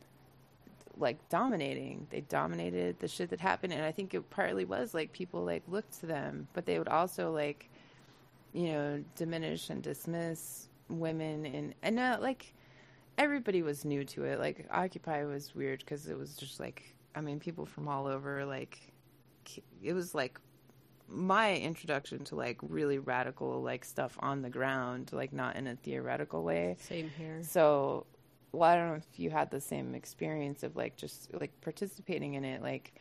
like dominating. They dominated the shit that happened. And i think it partly was like people like looked to them. But they would also like you know diminish and dismiss women and and uh, like everybody was new to it. Like occupy was weird because it was just like i mean people from all over like it was like my introduction to like really radical like stuff on the ground like not in a theoretical way. Same here. so well i don't know if you had the same experience of like just like participating in it like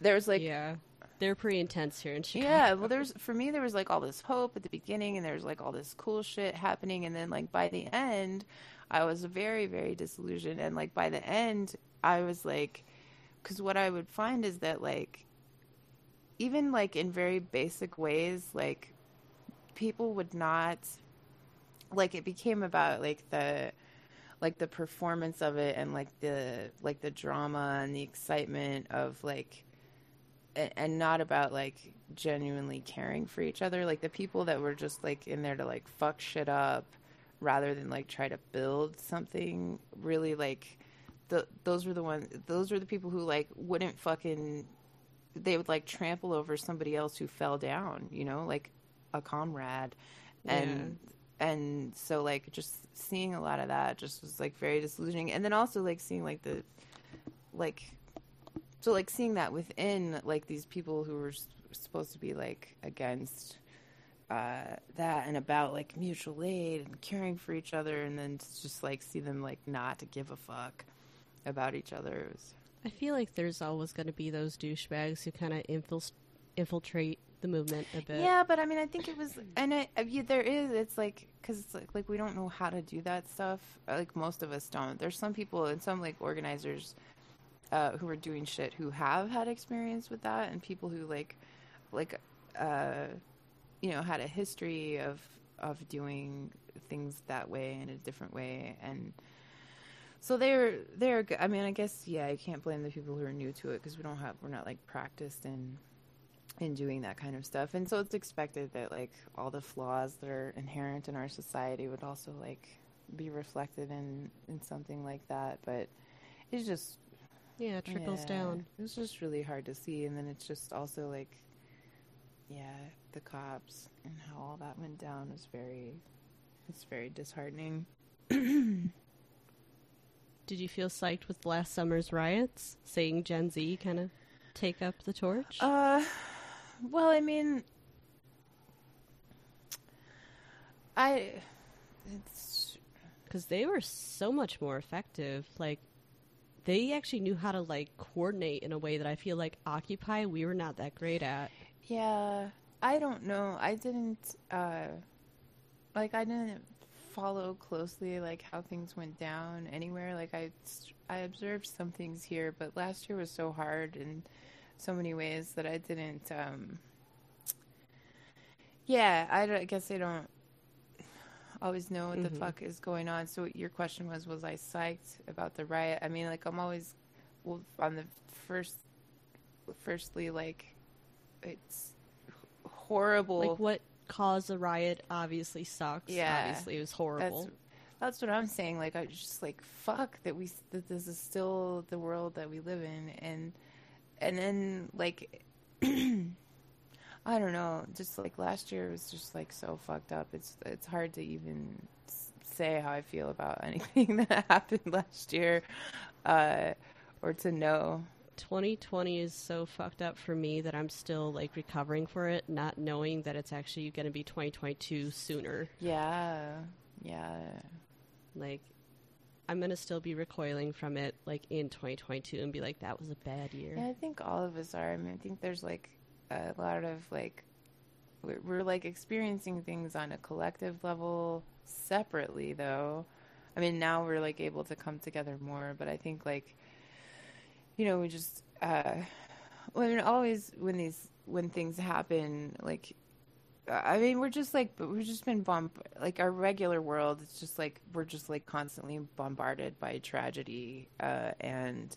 there was like yeah, they're pretty intense here in Chicago. yeah, well, there's for me there was like all this hope at the beginning, and there's like all this cool shit happening, and then like by the end, I was very very disillusioned, and like by the end, I was like, because what I would find is that like, even like in very basic ways, like people would not, like it became about like the like the performance of it and like the like the drama and the excitement of like and, not about like genuinely caring for each other. Like the people that were just like in there to like fuck shit up rather than like try to build something really like the those were the ones those were the people who like wouldn't fucking they would like trample over somebody else who fell down you know like a comrade. And and so like just seeing a lot of that just was like very disillusioning. And then also like seeing like the like so like seeing that within like these people who were s- supposed to be like against uh, that and about like mutual aid and caring for each other and then just like see them like not give a fuck about each other was I feel like there's always going to be those douchebags who kind of infil- infiltrate the movement a bit. Yeah, but I mean, I think it was, and it, uh, yeah, there is. It's like because it's like like we don't know how to do that stuff. Uh, Like most of us don't. There's some people and some like organizers uh, who are doing shit who have had experience with that, and people who like like uh, you know had a history of of doing things that way in a different way, and so they're they're. i mean, I guess yeah, I can't blame the people who are new to it because we don't have we're not like practiced in in doing that kind of stuff and so it's expected that like all the flaws that are inherent in our society would also like be reflected in in something like that but it's just Yeah, it trickles yeah, down. was just really hard to see and then it's just also like yeah the cops and how all that went down is very it's very disheartening (clears throat) Did you feel psyched with last summer's riots? Seeing Gen Z kind of take up the torch? Uh, well, I mean, I it's Because they were so much more effective. Like, they actually knew how to, like, coordinate in a way that I feel like Occupy, we were not that great at. yeah. I don't know. I didn't uh, like I didn't follow closely like how things went down anywhere. Like I I observed some things here, but last year was so hard in so many ways that I didn't. Um, yeah, I, I guess I don't always know what the Mhm. fuck is going on. So your question was, was I psyched about the riot? I mean, like I'm always well on the first, firstly, like it's horrible. Like, what caused the riot obviously sucks. Yeah, Obviously, it was horrible. That's that's what I'm saying. Like I just like fuck that we that this is still the world that we live in, and and then like (clears throat) I don't know, just like last year was just like so fucked up. It's it's hard to even say how I feel about (laughs) anything that happened last year, uh, or to know. 2020 is so fucked up for me that I'm still like recovering for it, not knowing that it's actually going to be 2022 sooner. Yeah, yeah. Like, I'm going to still be recoiling from it like in 2022 and be like, that was a bad year. Yeah, I think all of us are. I mean, I think there's like a lot of like we're, we're like experiencing things on a collective level separately, though. I mean, now we're like able to come together more, but I think like you know, we just uh well, I mean, always when these when things happen, like I mean, we're just like we've just been bomb like our regular world. It's just like we're just like constantly bombarded by tragedy, uh, and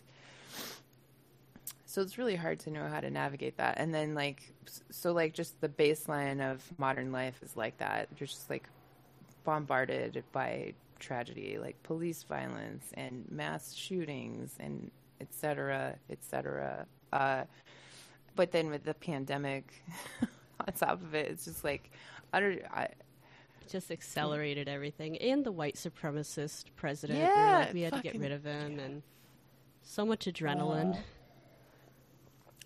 so it's really hard to know how to navigate that. And then like so like just the baseline of modern life is like that. You're just like bombarded by tragedy, like police violence and mass shootings and et cetera, et cetera. Uh, but then with the pandemic (laughs) on top of it, it's just like utter. I, just accelerated everything, and the white supremacist president. Yeah, like we had to get rid of him, and so much adrenaline. Uh,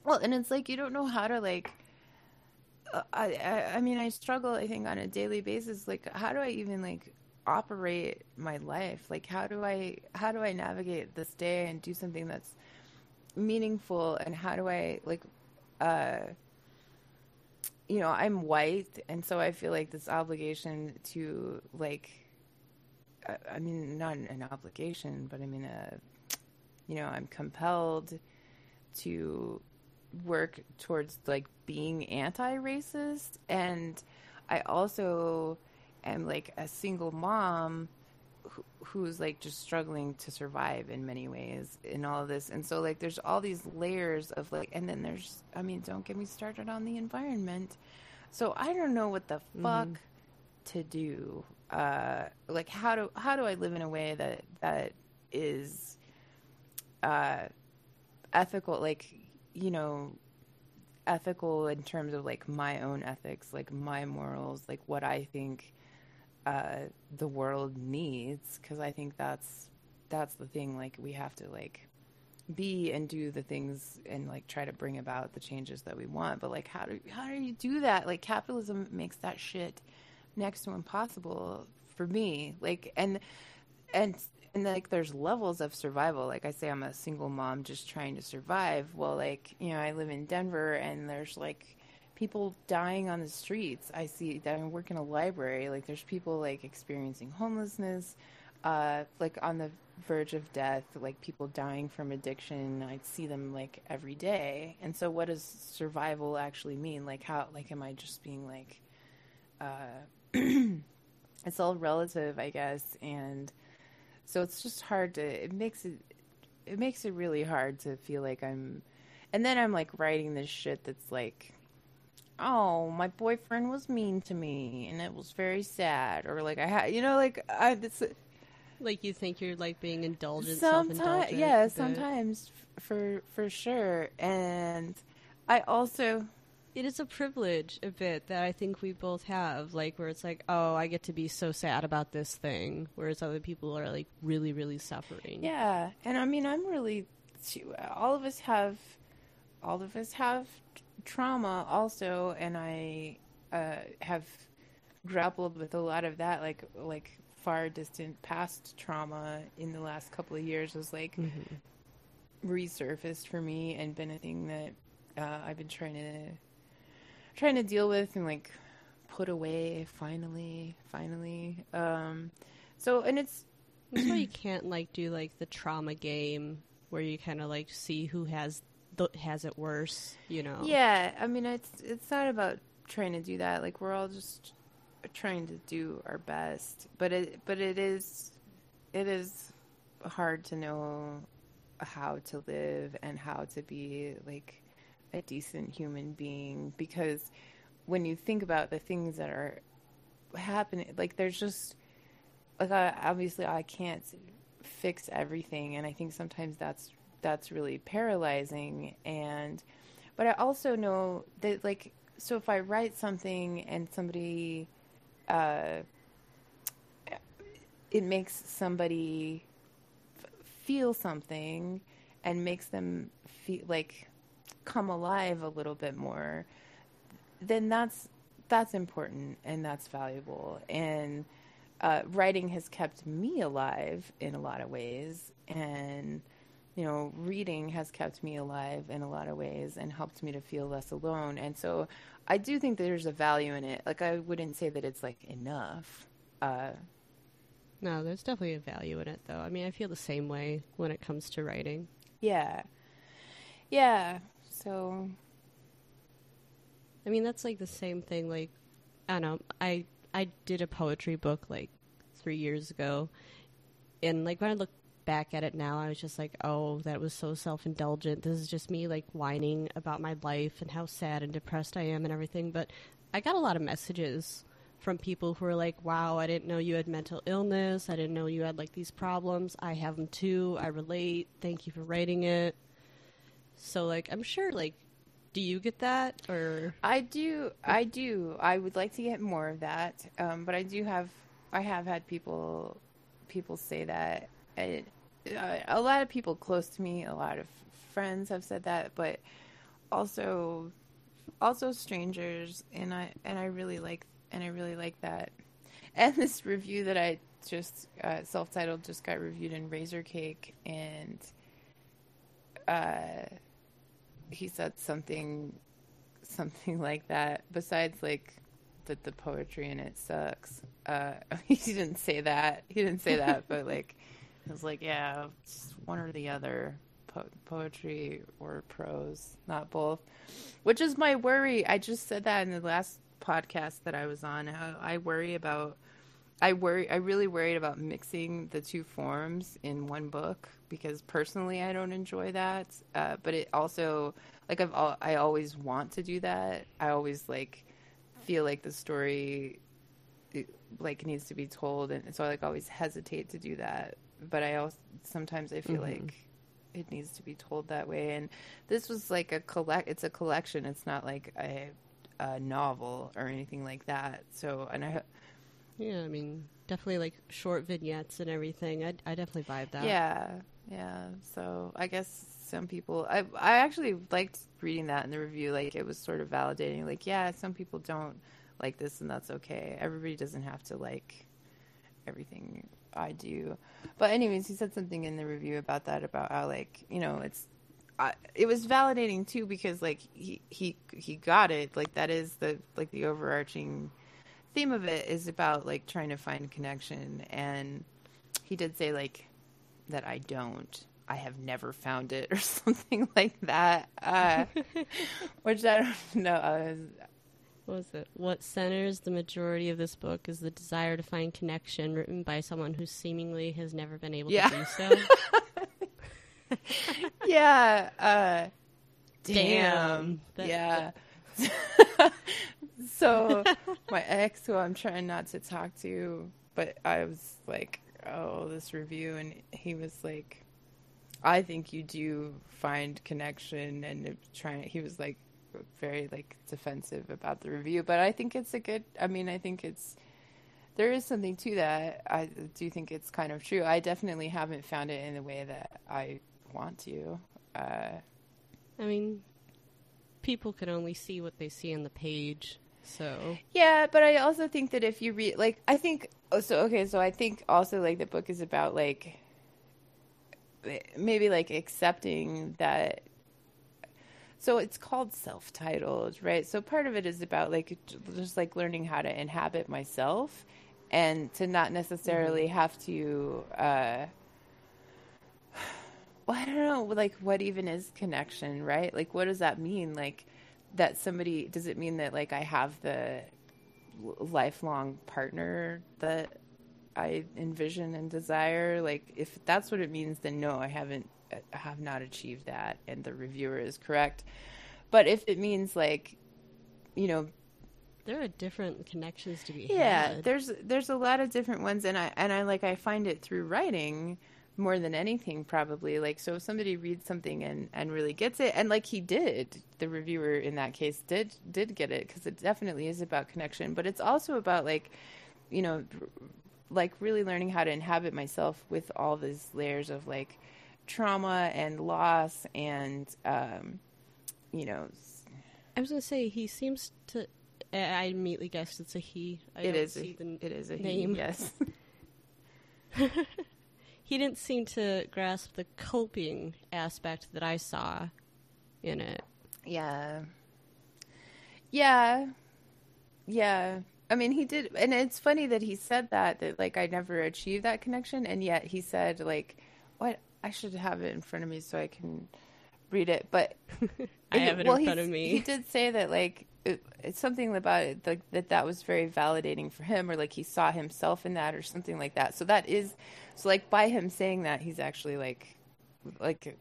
well, and it's like you don't know how to like. Uh, I, I I mean I struggle I think on a daily basis like how do I even like operate my life like how do I how do I navigate this day and do something that's meaningful and how do I like uh you know, I'm white, and so I feel like this obligation to like, uh, I mean, not an obligation, but I mean, uh, you know, I'm compelled to work towards like being anti-racist, and I also am like a single mom who's like just struggling to survive in many ways in all of this and so like there's all these layers of like and then there's i mean don't get me started on the environment so i don't know what the mm-hmm. fuck mm-hmm. to do uh like how do how do i live in a way that that is uh ethical like you know ethical in terms of like my own ethics like my morals like what i think uh, the world needs because I think that's that's the thing like we have to like be and do the things and like try to bring about the changes that we want. But like how do how do you do that? Like capitalism makes that shit next to impossible for me. Like and and and like there's levels of survival like i say i'm a single mom just trying to survive well like you know i live in denver and there's like people dying on the streets. I see that I work in a library. Like there's people like experiencing homelessness, uh, like on the verge of death, like people dying from addiction. I see them like every day. And so, what does survival actually mean? Like how? Like am I just being like? Uh, (clears throat) it's all relative, I guess, and so it's just hard to. It makes it. It makes it really hard to feel like I'm, and then I'm like writing this shit that's like oh, my boyfriend was mean to me and it was very sad. Or like I had, you know, like I, it's, uh, like you think you're like being indulgent, sometimes, yeah, sometimes for for sure. And I also, it is a privilege a bit that I think we both have, like where it's like, oh, I get to be so sad about this thing, whereas other people are like really, really suffering. Yeah, and I mean, I'm really, all of us have, all of us have trauma also, and I uh, have grappled with a lot of that, like like far distant past trauma in the last couple of years was like mm-hmm. resurfaced for me and been a thing that uh, I've been trying to trying to deal with and like put away finally finally um so and it's that's why you can't like do like the trauma game where you kind of like see who has th- has it worse, you know. Yeah, I mean it's it's not about trying to do that. Like we're all just trying to do our best, but it but it is it is hard to know how to live and how to be like a decent human being because when you think about the things that are happening like there's just like I, obviously I can't fix everything and I think sometimes that's that's really paralyzing and but I also know that like so if I write something and somebody, uh, it makes somebody f- feel something and makes them feel like come alive a little bit more, then that's that's important and that's valuable. And uh, writing has kept me alive in a lot of ways, and you know, reading has kept me alive in a lot of ways and helped me to feel less alone. And so, I do think there's a value in it. Like I wouldn't say that it's like enough. Uh, no, there's definitely a value in it, though. I mean, I feel the same way when it comes to writing. Yeah. Yeah. So I mean, that's like the same thing like I don't know. I I did a poetry book like 3 years ago. And like when I look back at it now, I was just like, "Oh, that was so self-indulgent. This is just me like whining about my life and how sad and depressed I am and everything." But I got a lot of messages from people who are like, "Wow, I didn't know you had mental illness. I didn't know you had like these problems. I have them too. I relate. Thank you for writing it." So like, I'm sure like do you get that or I do I do. I would like to get more of that. Um, but I do have I have had people people say that and, uh, a lot of people close to me, a lot of friends have said that, but also also strangers and I and I really like and I really like that. And this review that I just uh, self-titled just got reviewed in Razorcake and uh he said something something (laughs) like that. Besides like that the poetry in it sucks. Uh (laughs) he didn't say that. He didn't say that but like (laughs) it was like yeah it's one or the other. Po- poetry or prose not both. Which is my worry. I just said that in the last podcast that i was on how i worry about I worry. I really worried about mixing the two forms in one book because personally, I don't enjoy that. Uh, but it also, like, I've I always want to do that. I always like feel like the story, like, needs to be told, and so I like always hesitate to do that. But I also sometimes I feel mm-hmm. like it needs to be told that way. And this was like a collect. It's a collection. It's not like a, a novel or anything like that. So, and I yeah, I mean, definitely like short vignettes and everything. I I definitely vibe that. Yeah, yeah. So I guess some people. I I actually liked reading that in the review. Like it was sort of validating. Like yeah, some people don't like this, and that's okay. Everybody doesn't have to like everything I do. But anyways, he said something in the review about that about how like you know it's I, it was validating too because like he he he got it like that is the like the overarching theme of it is about like trying to find connection and he did say like that I don't I have never found it (laughs) or something like that uh, (laughs) which I don't (laughs) know. Uh, what was it? What centers the majority of this book is the desire to find connection written by someone who seemingly has never been able yeah. to do so? Yeah uh, damn, damn. yeah. so my ex, who I'm trying not to talk to, but I was like, "Oh, this review," and he was like, "I think you do find connection," and trying. He was like very like defensive about the review, but I think it's a good. I mean, I think it's there is something to that. I do think it's kind of true. I definitely haven't found it in the way that I want to. Uh, I mean, people can only see what they see on the page. So yeah, but I also think that if you read, like, I think oh, so. Okay, so I think also like the book is about like maybe like accepting that. So it's called self-titled, right? So part of it is about like just like learning how to inhabit myself, and to not necessarily mm-hmm. have to. uh (sighs) well, I don't know, like what even is connection, right? Like, what does that mean? Like, that somebody does it mean that like I have the lifelong partner that I envision and desire? Like, if that's what it means, then no, I haven't, I have not achieved that, and the reviewer is correct. But if it means like, you know, there are different connections to be yeah, had. there's there's a lot of different ones, and I and I like I find it through writing more than anything probably like so if somebody reads something and and really gets it and like he did the reviewer in that case did did get it because it definitely is about connection but it's also about like you know like really learning how to inhabit myself with all these layers of like trauma and loss and um you know I was gonna say he seems to. I immediately guessed it's a he. I it is a, it is a name. he yes (laughs) he didn't seem to grasp the coping aspect that I saw in it. Yeah. Yeah. Yeah. I mean, he did, and it's funny that he said that that like I never achieved that connection, and yet he said like, "What? I should have it in front of me so I can read it." But (laughs) I have it well, in front of me. He did say that like it, it's something about it like, that that was very validating for him, or like he saw himself in that, or something like that. So that is so like by him saying that, he's actually like like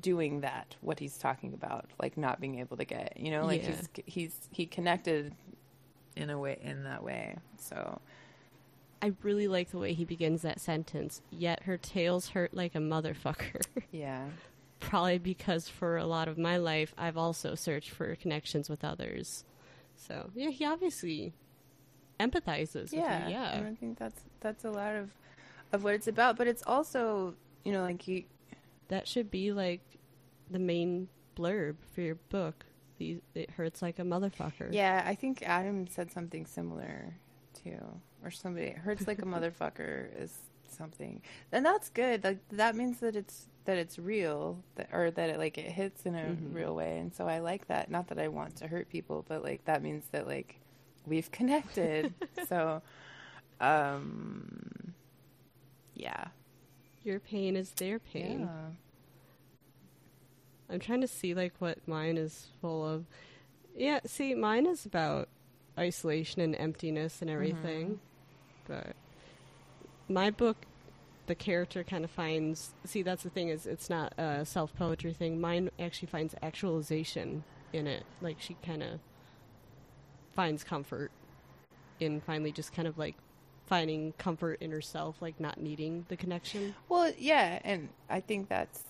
doing that what he's talking about like not being able to get you know like Yeah. he's he's he connected in a way in that way so I really like the way he begins that sentence. Yet her tails hurt like a motherfucker. (laughs) yeah Probably because for a lot of my life, I've also searched for connections with others. So yeah, he obviously empathizes. with me, yeah yeah. i think that's that's a lot of of what it's about but it's also you know like you That should be like the main blurb for your book. The it hurts like a motherfucker. yeah i think adam said something similar too or somebody it hurts like a (laughs) motherfucker is something and that's good like that means that it's that it's real that, or that it like it hits in a Mhm. real way and so i like that not that i want to hurt people but like that means that like we've connected (laughs) so um yeah Your pain is their pain. yeah I'm trying to see like what mine is full of. Yeah, see, mine is about isolation and emptiness and mm-hmm. everything. But my book, the character kind of finds. See, that's the thing is, it's not a self poetry thing. Mine actually finds actualization in it. Like she kind of finds comfort in finally just kind of like finding comfort in herself, like not needing the connection. Well, yeah, and I think that's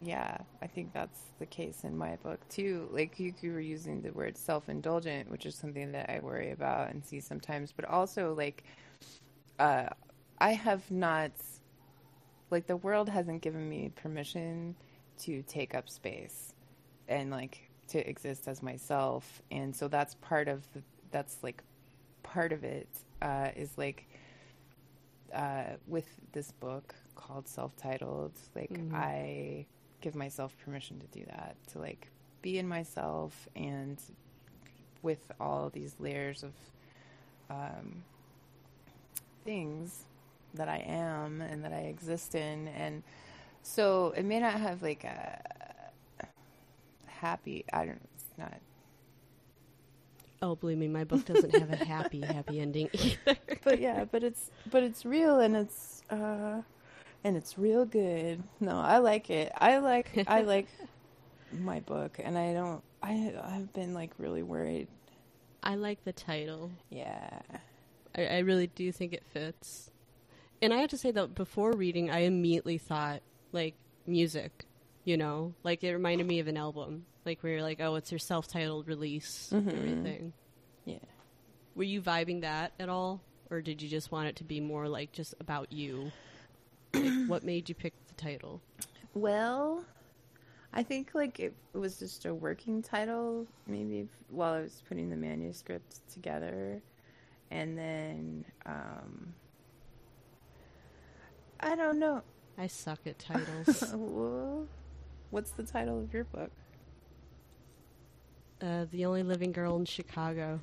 yeah, I think that's the case in my book too. Like you, you were using the word self-indulgent, which is something that I worry about and see sometimes, but also like uh I have not like the world hasn't given me permission to take up space and like to exist as myself and so that's part of the, that's like part of it uh is like uh with this book called self-titled like Mhm. i give myself permission to do that to like be in myself and with all these layers of um things that I am and that I exist in and so it may not have like a happy I don't know it's not Oh, believe me, my book doesn't have a happy, happy ending (laughs) either. but yeah but it's but it's real and it's uh and it's real good no I like it I like I (laughs) like my book and I don't I I've been like really worried I like the title. yeah I, I really do think it fits. And I have to say that before reading, I immediately thought like music, you know, like it reminded me of an album, like where you're like, oh, it's your self-titled release, and Mhm. everything. yeah Were you vibing that at all, or did you just want it to be more like just about you? like, (clears throat) what made you pick the title? Well, I think like it, it was just a working title, maybe while I was putting the manuscript together, and then um, I don't know. I suck at titles. (laughs) Wha- What's the title of your book? uh, the only living girl in Chicago.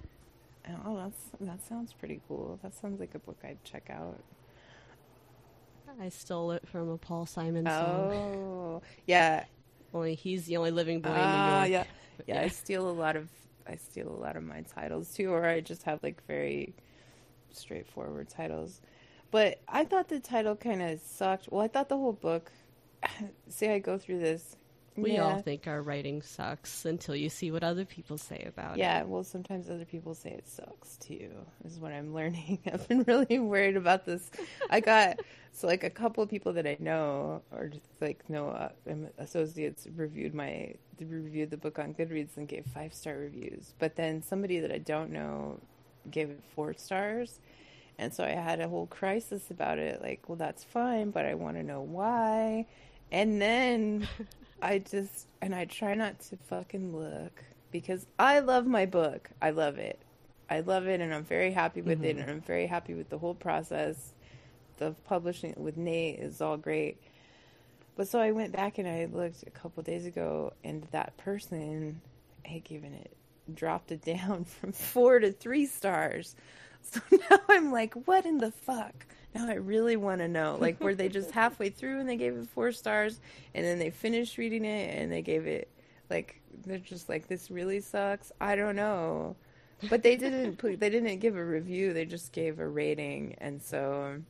Oh, that's that sounds pretty cool. That sounds like a book I'd check out. I stole it from a Paul Simon song. Oh, yeah, Only he's the only living boy in New Ah, York. yeah. But yeah, I steal a lot of I steal a lot of my titles too, or I just have like very straightforward titles. But I thought the title kind of sucked. Well, I thought the whole book. (sighs) See, I go through this We all think our writing sucks until you see what other people say about Yeah, it. Yeah, well, sometimes other people say it sucks too. Is what I'm (laughs) learning. I've been really worried about this. I got so like a couple of people that I know, or just like know uh, associates, reviewed my reviewed the book on Goodreads and gave five star reviews. But then somebody that I don't know gave it four stars, and so I had a whole crisis about it. Like, well, that's fine, but I want to know why. And then I just and I try not to fucking look because I love my book. I love it. I love it and I'm very happy with it mm-hmm. and I'm very happy with the whole process. The publishing with Nate is all great. But so I went back and I looked a couple days ago and that person had given it dropped it down (laughs) from 4 to 3 stars. So (laughs) now I'm like, what in the fuck? Now I really want to know. Like, were they just halfway through and they gave it four stars, and then they finished reading it and they gave it like they're just like this really sucks. I don't know, but they didn't put they didn't give a review. They just gave a rating, and so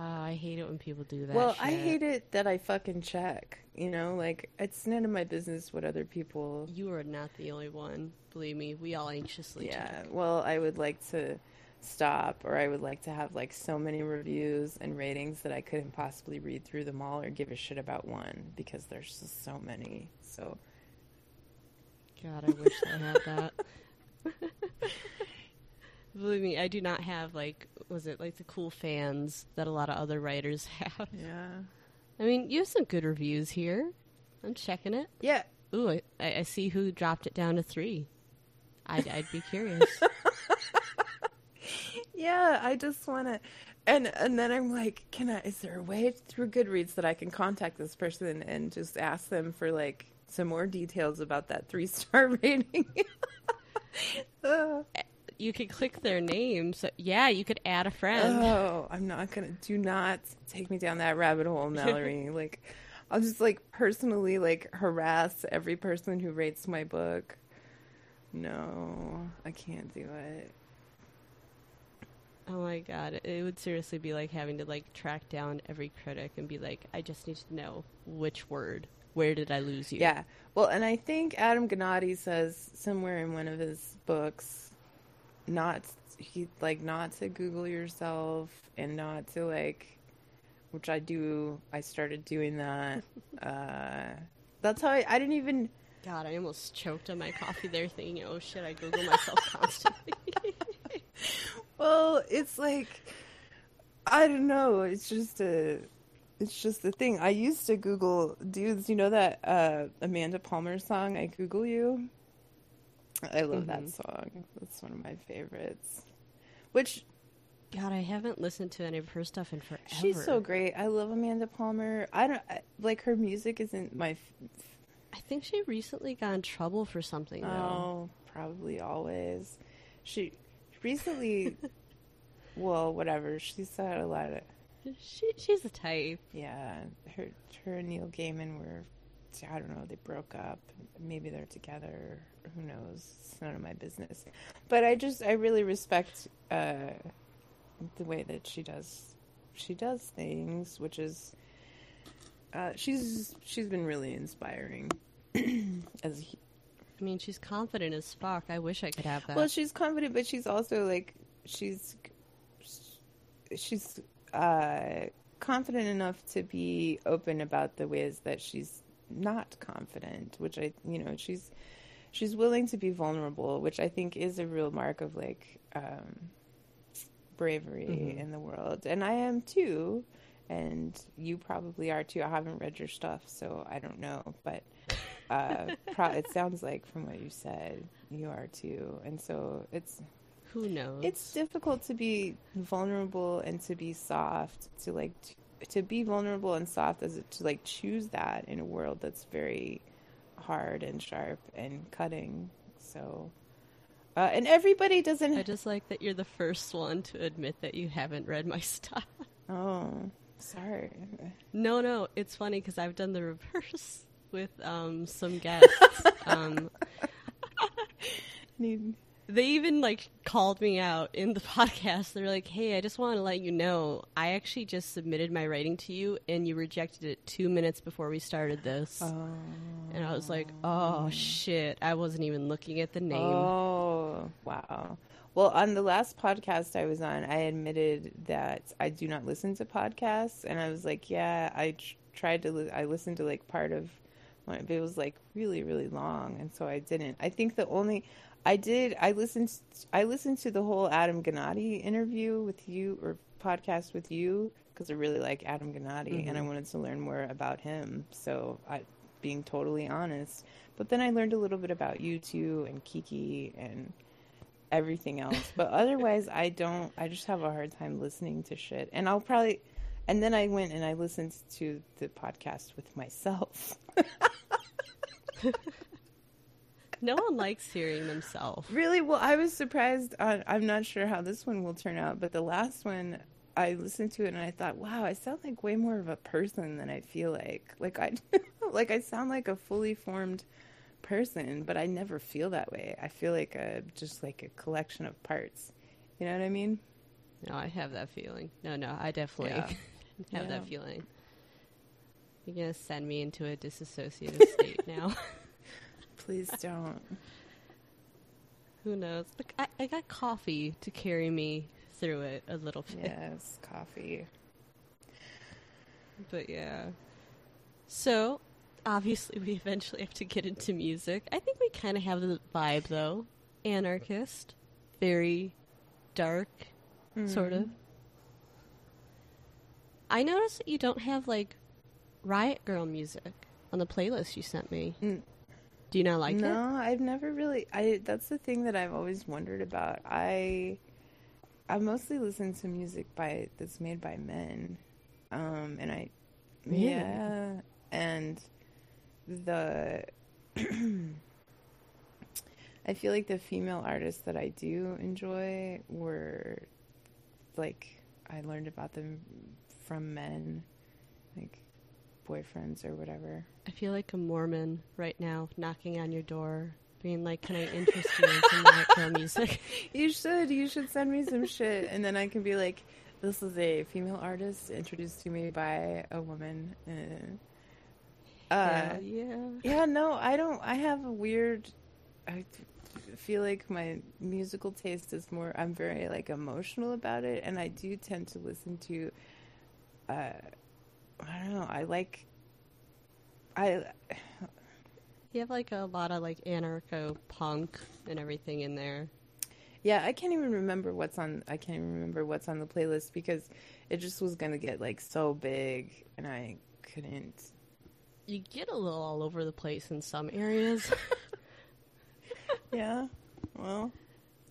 Uh, I hate it when people do that. well, I hate it that I fucking check. You know, like it's none of my business what other people. You are not the only one. Believe me, we all anxiously Yeah. check. Well, I would like to stop, or I would like to have like so many reviews and ratings that I couldn't possibly read through them all or give a shit about one because there's just so many. So God, I wish I had that. (laughs) Believe me, I do not have like was it like the cool fans that a lot of other writers (laughs) have. yeah, I mean, you have some good reviews here. I'm checking it. yeah. Ooh, I, I see who dropped it down to three. I'd I'd be curious. (laughs) Yeah, I just want to, and and then I'm like, can I? Is there a way through Goodreads that I can contact this person and just ask them for like some more details about that three star (laughs) rating? Uh, you could click their name. So yeah, you could add a friend. oh, I'm not gonna. Do not take me down that rabbit hole, (laughs) Mallory. like, I'll just like personally like harass every person who rates my book. No, I can't do it. Oh my god, it- it would seriously be like having to like track down every critic and be like, I just need to know which word. Where did I lose you? Yeah. Well, and I think Adam Gnade says somewhere in one of his books, not he like not to Google yourself and not to like, which I do. I started doing that. (laughs) uh, that's how I. I didn't even. God, I almost choked on my coffee there, thinking, "Oh shit, I Google myself (laughs) constantly." Well, it's like I don't know. It's just a. It's just the thing. I used to Google dudes. You know that uh, Amanda Palmer song? I Google you. (laughs) I love that mm-hmm. song. That's one of my favorites. Which God, I haven't listened to any of her stuff in forever. she's so great. I love Amanda Palmer. I don't I, like her music. Isn't my f- I think she recently got in trouble for something though. oh probably always. She recently. (laughs) well, whatever. She's had a lot of She she's a type. Yeah, her, her and Neil Gaiman were, I don't know, they broke up. Maybe they're together. Who knows? It's none of my business. But I just, I really respect uh, the way that she does, she does things, which is, uh, she's she's been really inspiring. (clears throat) As he, I mean, she's confident as fuck. I wish I could have that. well, she's confident, but she's also like she's she's uh, confident enough to be open about the ways that she's not confident, which I you know she's she's willing to be vulnerable, which I think is a real mark of like um, bravery in the world, and I am too. And you probably are too. I haven't read your stuff, so I don't know. But uh, (laughs) pro- it sounds like from what you said, you are too. And so it's Who knows? it's difficult to be vulnerable and to be soft. To like to be vulnerable and soft is to like choose that in a world that's very hard and sharp and cutting. So, uh, and everybody doesn't. I just like that you're the first one to admit that you haven't read my (laughs) stuff. oh, sorry. No, no, it's funny because I've done the reverse (laughs) with um, some guests. (laughs) um, Need they even like called me out in the (laughs) podcast. They're like, "Hey, I just want to let you know I actually just submitted my writing to you, and you rejected it two minutes before we started this." Oh. And I was like, "Oh shit! I wasn't even looking at the name." Oh, wow. Well, on the last podcast I was on, I admitted that I do not listen to podcasts, and I was like, "Yeah, I tr- tried to. Li- I listened to like part of it was like really, really long, and so I didn't. I think the only I did I listened I listened to the whole Adam Gnade interview with you or podcast with you because I really like Adam Gnade and I mm-hmm. wanted to learn more about him. So I being totally honest, but then I learned a little bit about you too and Kiki and everything else. But (laughs) otherwise, I don't. I just have a hard time listening to shit. And I'll probably. And then I went and I listened to the podcast with myself. (laughs) (laughs) No one likes hearing themselves. Really? Well, I was surprised. On, I'm not sure how this one will turn out, but the last one, I listened to it and I thought, wow, I sound like way more of a person than I feel like. Like I, (laughs) like I sound like a fully formed person, but I never feel that way. I feel like a just like a collection of parts. You know what I mean? No, I have that feeling. No, no, I definitely Yeah. (laughs) have Yeah. that feeling. You're gonna send me into a disassociative state now. (laughs) Please don't. (laughs) Who knows? I, I got coffee to carry me through it a little bit. yes, coffee. But yeah. So, obviously, we eventually have to get into music. I think we kind of have the vibe, though. Anarchist. Very dark, sort of. I noticed that you don't have, like, Riot Grrrl music on the playlist you sent me. Mm. Do you not like it? no, I've never really. I that's the thing that I've always wondered about. I I mostly listen to music by that's made by men, um, and I yeah, and the (clears throat) I feel like the female artists that I do enjoy were like I learned about them from men, like boyfriends or whatever. I feel like a Mormon right now knocking on your door, being like, Can I interest you in some Riot music? (laughs) You should. You should send me some shit, and then I can be like, "This is a female artist introduced to me by a woman." Uh, uh, yeah, yeah. yeah, no, I don't. I have a weird. I feel like my musical taste is more. I'm very like emotional about it, and I do tend to listen to. Uh, I don't know. I like. I You have like a lot of like anarcho punk and everything in there. Yeah, I can't even remember what's on. I can't even remember what's on the playlist because it just was gonna get like so big, and I couldn't. You get a little all over the place in some areas (laughs) Yeah, well,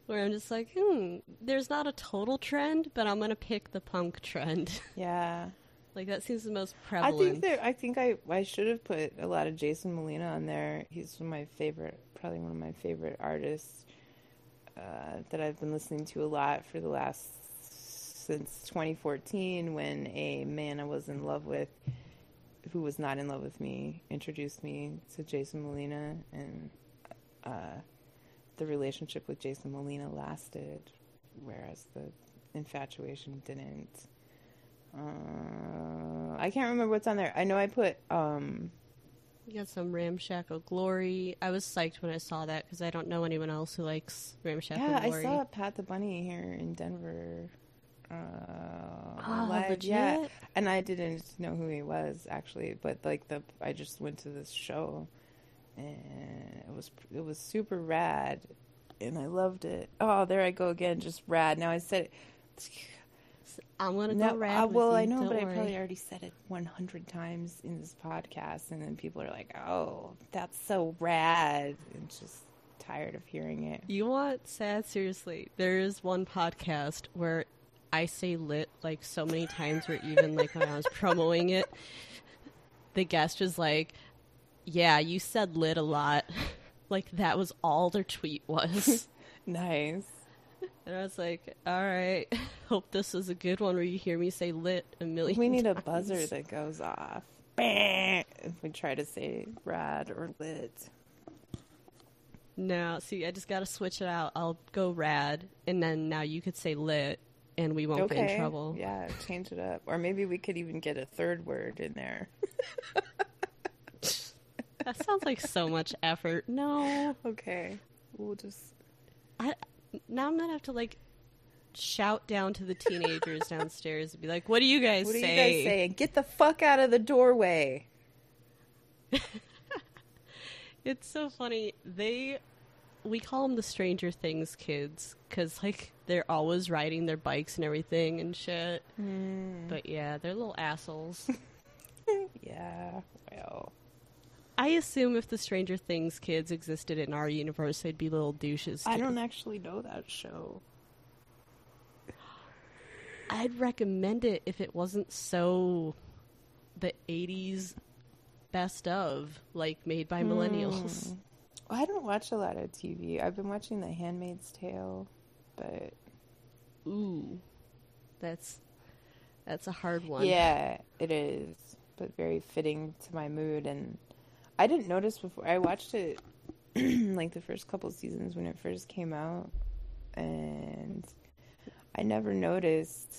where I'm just like, hmm, there's not a total trend, but I'm gonna pick the punk trend. (laughs) yeah. Like that seems the most I prevalent. think there. I think I I should have put a lot of Jason Molina on there. He's one of my favorite, probably one of my favorite artists uh, that I've been listening to a lot for the last since 2014 when a man I was in love with who was not in love with me introduced me to Jason Molina and uh, the relationship with Jason Molina lasted whereas the infatuation didn't uh, I can't remember what's on there. I know I put um you got some Ramshackle Glory. I was psyched when I saw that because I don't know anyone else who likes Ramshackle yeah, I saw Pat the Bunny here in Denver. Uh, Oh, live, yeah, and I didn't know who he was actually, but like the I just went to this show, and it was it was super rad, and I loved it. Oh, there I go again, just rad. Now I said it. I'm gonna No, go rad uh, with well, you, I know, don't but I worry. probably already said it 100 times in this podcast, and then people are like, "Oh, that's so rad," and just tired of hearing it. You want sad? Seriously, there is one podcast where I say lit like so many times, where even like when I was promoting it, the guest was like, "Yeah, you said lit a lot." (laughs) like that was all their tweet was, (laughs) Nice. And I was like, "All right, (laughs) hope this is a good one where you hear me say lit a million." We need a buzzer that goes off Bang if we try to say rad or lit. No, see, I just got to switch it out. I'll go rad, and then now you could say lit, and we won't get in trouble. Yeah, change it up. Or maybe we could even get a third word in there. (laughs) that sounds like so much effort. No. Okay. We'll just. I, now I'm gonna have to like shout down to the teenagers downstairs and be like, "What do you guys what say? What do you guys say? Get the fuck out of the doorway." (laughs) it's so funny. They we call them the Stranger Things kids because like they're always riding their bikes and everything and shit. Mm. But yeah, they're little assholes. (laughs) yeah, well. I assume if the Stranger Things kids existed in our universe, they'd be little douches. Too. I don't actually know that show. I'd recommend it if it wasn't so the 80s best of, like made by millennials. Mm. I don't watch a lot of TV. I've been watching The Handmaid's Tale, but ooh, that's that's a hard one. Yeah, it is, but very fitting to my mood. And I didn't notice before I watched it, (clears throat) like the first couple seasons when it first came out, and I never noticed.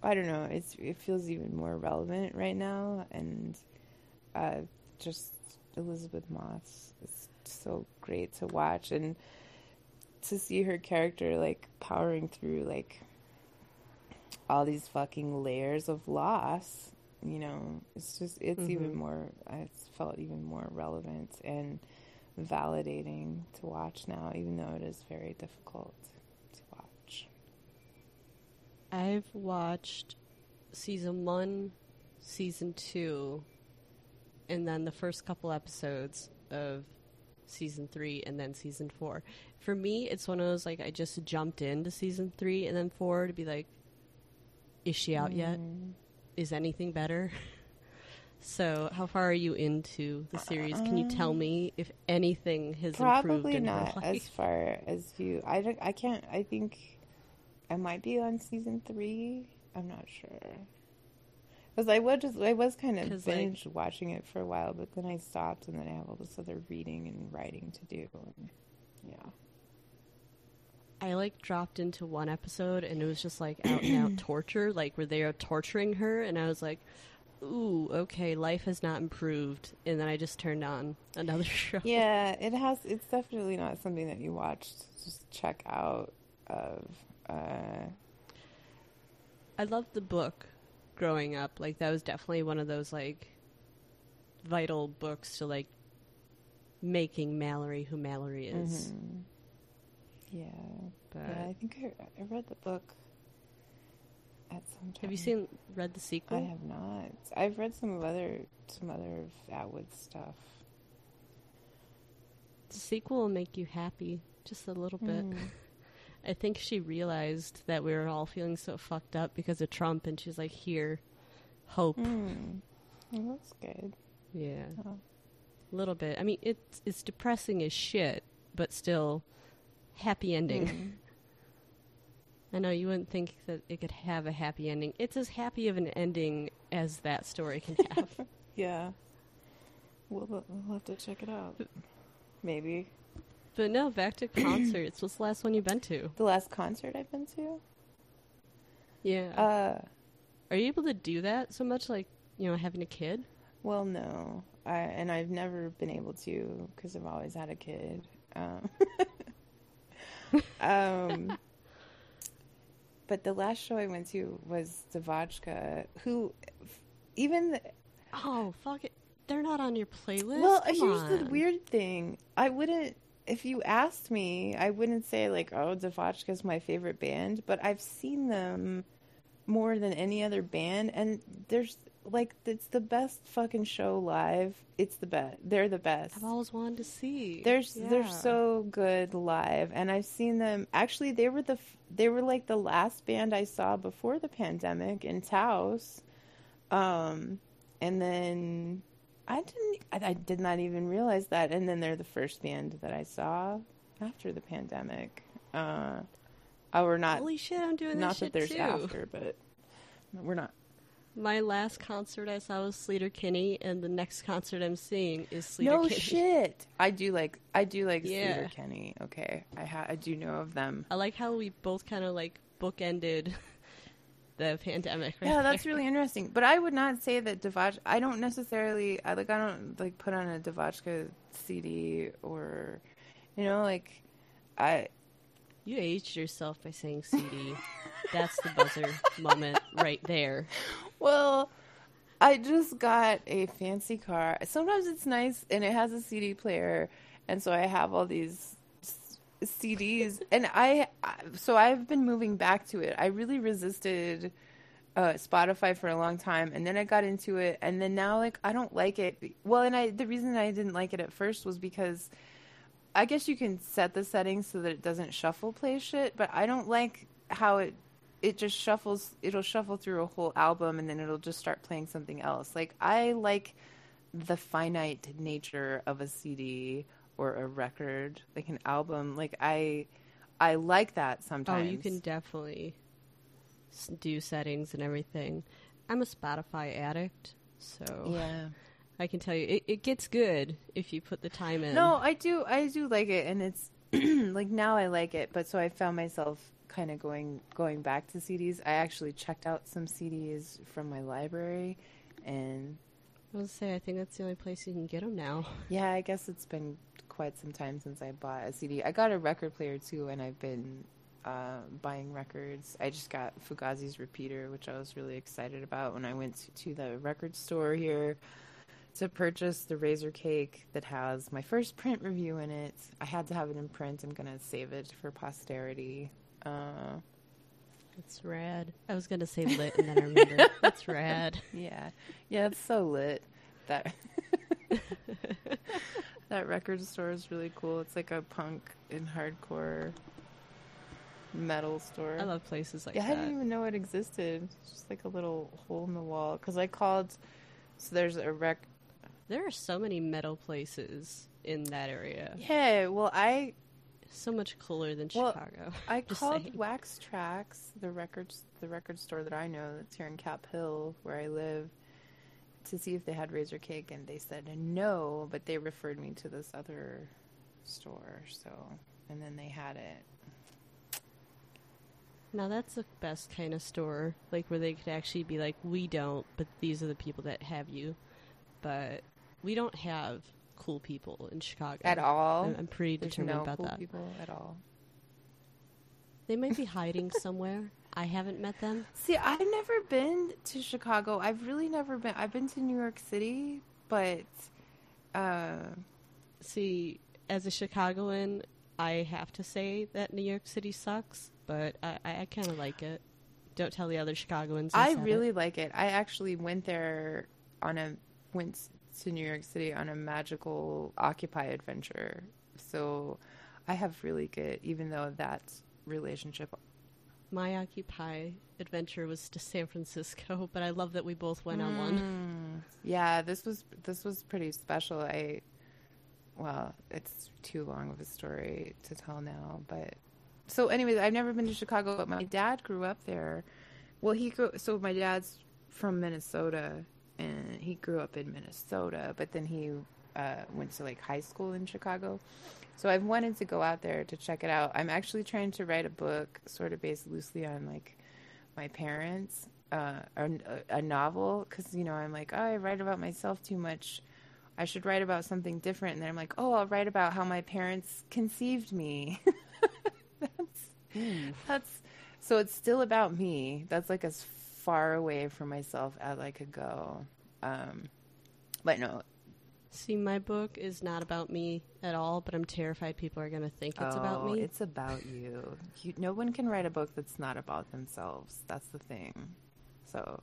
I don't know. It's it feels even more relevant right now, and uh, just Elisabeth Moss is so great to watch and to see her character like powering through like all these fucking layers of loss you know it's just it's mm-hmm. even more it's felt even more relevant and validating to watch now even though it is very difficult to watch i've watched season one season two and then the first couple episodes of season three and then season four. For me, it's one of those like I just jumped into season three and then four to be like, is she out mm. yet? Is anything better? so, how far are you into the series? Can you tell me um, if anything has improved? probably improved? not as far as you. I don't, I can't. I think I might be on season three. I'm not sure. Because I was just, I was kind of binge like, watching it for a while, but then I stopped, and then I have all this other reading and writing to do. And, yeah. I like dropped into one episode, and it was just like out and out (clears throat) torture, like where they are torturing her, and I was like, "Ooh, okay, life has not improved." And then I just turned on another (laughs) show. Yeah, it has. It's definitely not something that you watch. Just check out. Of. Uh, I love the book growing up. Like that was definitely one of those like vital books to like making Mallory who Mallory is. Mm-hmm. Yeah, but yeah, I think I, I read the book at some time. Have you seen read the sequel? I have not. I've read some of other some other Atwood stuff. The sequel will make you happy just a little bit. Mm. (laughs) I think she realized that we were all feeling so fucked up because of Trump, and she's like, "Here, hope." Mm. Well, that's good. Yeah, oh. a little bit. I mean, it's it's depressing as shit, but still, happy ending. Mm. (laughs) I know you wouldn't think that it could have a happy ending. It's as happy of an ending as that story can (laughs) have. yeah. We'll, we'll have to check it out. Maybe. But no, back to (clears throat) concerts. What's the last one you've been to? The last concert I've been to? Yeah. Uh, Are you able to do that so much, like, you know, having a kid? Well, no. I, and I've never been able to because I've always had a kid. Um, (laughs) um, (laughs) but the last show I went to was DeVotchKa, who even. The, oh, fuck it. They're not on your playlist? Well, Come here's on. the weird thing. I wouldn't if you asked me, I wouldn't say like, oh, DeVotchKa is my favorite band, but I've seen them more than any other band, and there's like it's the best fucking show live. It's the best. They're the best. I've always wanted to see. They're yeah. they're so good live, and I've seen them. Actually, they were the they were like the last band I saw before the pandemic in Taos, um, and then I didn't. I, I, did not even realize that. And then they're the first band that I saw after the pandemic. Uh, oh, we're not. Holy shit! I'm doing not that, that there's too. after, but we're not. My last concert I saw was Sleater Kinney, and the next concert I'm seeing is Sleater Kenny. no Kinney. shit. I do like I do like Yeah. Sleater Kenny. Okay, I ha- I do know of them. I like how we both kind of like bookended (laughs) the pandemic. Right Yeah, that's there. really interesting. But I would not say that Devach. I don't necessarily. I like. I don't like put on a DeVotchKa CD or, you know, like, I. You aged yourself by saying CD. that's the buzzer moment right there. (laughs) Well, I just got a fancy car. Sometimes it's nice and it has a CD player, and so I have all these CDs. (laughs) And I, so I've been moving back to it. I really resisted uh, Spotify for a long time, and then I got into it, and then now like I don't like it. Well, and I the reason I didn't like it at first was because I guess you can set the settings so that it doesn't shuffle play shit, but I don't like how it it just shuffles it'll shuffle through a whole album and then it'll just start playing something else. Like I like the finite nature of a CD or a record, like an album. Like I I like that sometimes. Oh, you can definitely do settings and everything. I'm a Spotify addict, so Yeah. I can tell you it, it gets good if you put the time in. No, I do. I do like it, and it's (clears throat) like now I like it. But so I found myself kind of going going back to CDs. I actually checked out some CDs from my library, and I was say I think that's the only place you can get them now. (laughs) yeah, I guess it's been quite some time since I bought a CD. I got a record player too, and I've been uh, buying records. I just got Fugazi's repeater, which I was really excited about when I went to, to the record store here to purchase the Razorcake that has my first print review in it. I had to have it in print. I'm gonna save it for posterity. Uh, It's rad. I was gonna say lit, and then I remembered (laughs) it's rad. yeah, yeah, it's so lit. That (laughs) that record store is really cool. It's like a punk and hardcore metal store. I love places like that. I didn't even know it existed. It's just like a little hole in the wall. Because I called, so there's a rec. There are so many metal places in that area. Yeah, well, I So much cooler than Well, Chicago. (laughs) I called saying. Wax Trax, the records, the record store that I know that's here in Cap Hill, where I live, to see if they had Razorcake, and they said no, but they referred me to this other store. So, and then they had it. Now that's the best kind of store, like where they could actually be like, we don't, but these are the people that have you. But we don't have cool people in Chicago At all, I'm, I'm pretty there's determined no about cool that. people at all. They might be (laughs) hiding somewhere. I haven't met them. See, I've never been to Chicago. I've really never been. I've been to New York City, but uh, See, as a Chicagoan, I have to say that New York City sucks, but I, I, I kind of like it. Don't tell the other Chicagoans. I said it. really like it. I actually went there on a went to New York City on a magical Occupy adventure. So I have really good, even though that relationship. My Occupy adventure was to San Francisco, (laughs) but I love that we both went on one. Mm. Yeah, this was this was pretty special. I well, it's too long of a story to tell now, but so anyways, I've never been to Chicago, but my dad grew up there. Well, he grew so my dad's from Minnesota and he grew up in Minnesota, but then he uh, went to like high school in Chicago. So I've wanted to go out there to check it out. I'm actually trying to write a book sort of based loosely on like my parents, uh, a, a novel, because you know I'm like, oh, I write about myself too much. I should write about something different. And then I'm like, oh, I'll write about how my parents conceived me. (laughs) that's that's so it's still about me. That's like as far away from myself as I could go. Um, but no, See, my book is not about me at all, but I'm terrified people are going to think it's about oh, me. It's about you. you. No one can write a book that's not about themselves. That's the thing. So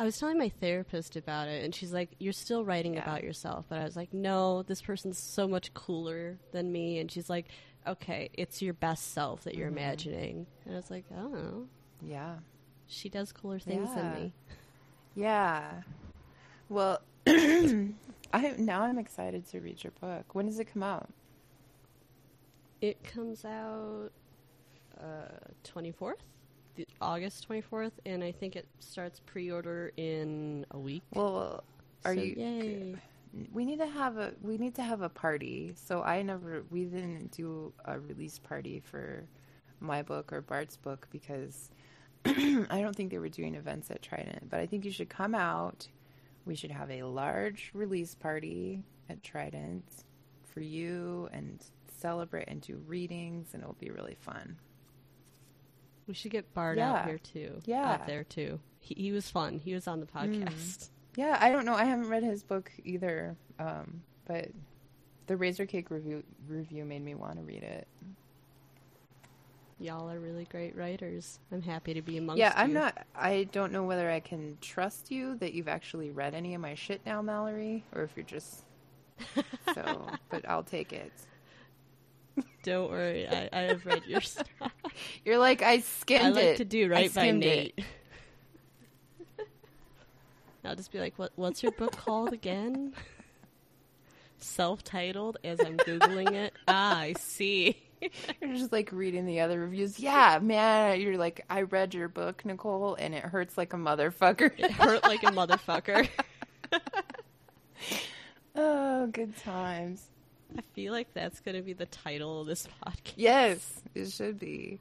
I was telling my therapist about it, and she's like, "You're still writing Yeah. about yourself." But I was like, "No, this person's so much cooler than me." And she's like, "Okay, it's your best self that you're Mhm. imagining." And I was like, "Oh, yeah. She does cooler things Yeah. than me." Yeah. Well, (clears throat) I now I'm excited to read your book. When does it come out? It comes out uh, 24th. the August 24th, and I think it starts pre-order in a week. Well, are So, you? Yay! We need to have a we need to have a party. So I never we didn't do a release party for my book or Bart's book because (clears throat) I don't think they were doing events at Trident. But I think you should come out. We should have a large release party at Trident for you and celebrate and do readings and it'll be really fun. We should get Bart Yeah. out here too. Yeah. out there too. He, he was fun. He was on the podcast. Yeah, I don't know. I haven't read his book either. Um, but the Razorcake review review made me want to read it. Y'all are really great writers. I'm happy to be amongst you. yeah, I'm not. I don't know whether I can trust you that you've actually read any of my shit now, Mallory, or if you're just (laughs) so. but I'll take it. Don't worry. I, I have read your stuff. (laughs) You're like I skimmed I like it. to do right by. Nate. (laughs) I'll just be like, "What? What's your book called again?" Self-titled. As I'm googling it. Ah, I see. (laughs) You're just like reading the other reviews. Yeah, man. You're like, I read your book, Nicole, and it hurts like a motherfucker. It hurt like a motherfucker. (laughs) oh, good times. I feel like that's going to be the title of this podcast. Yes, it should be.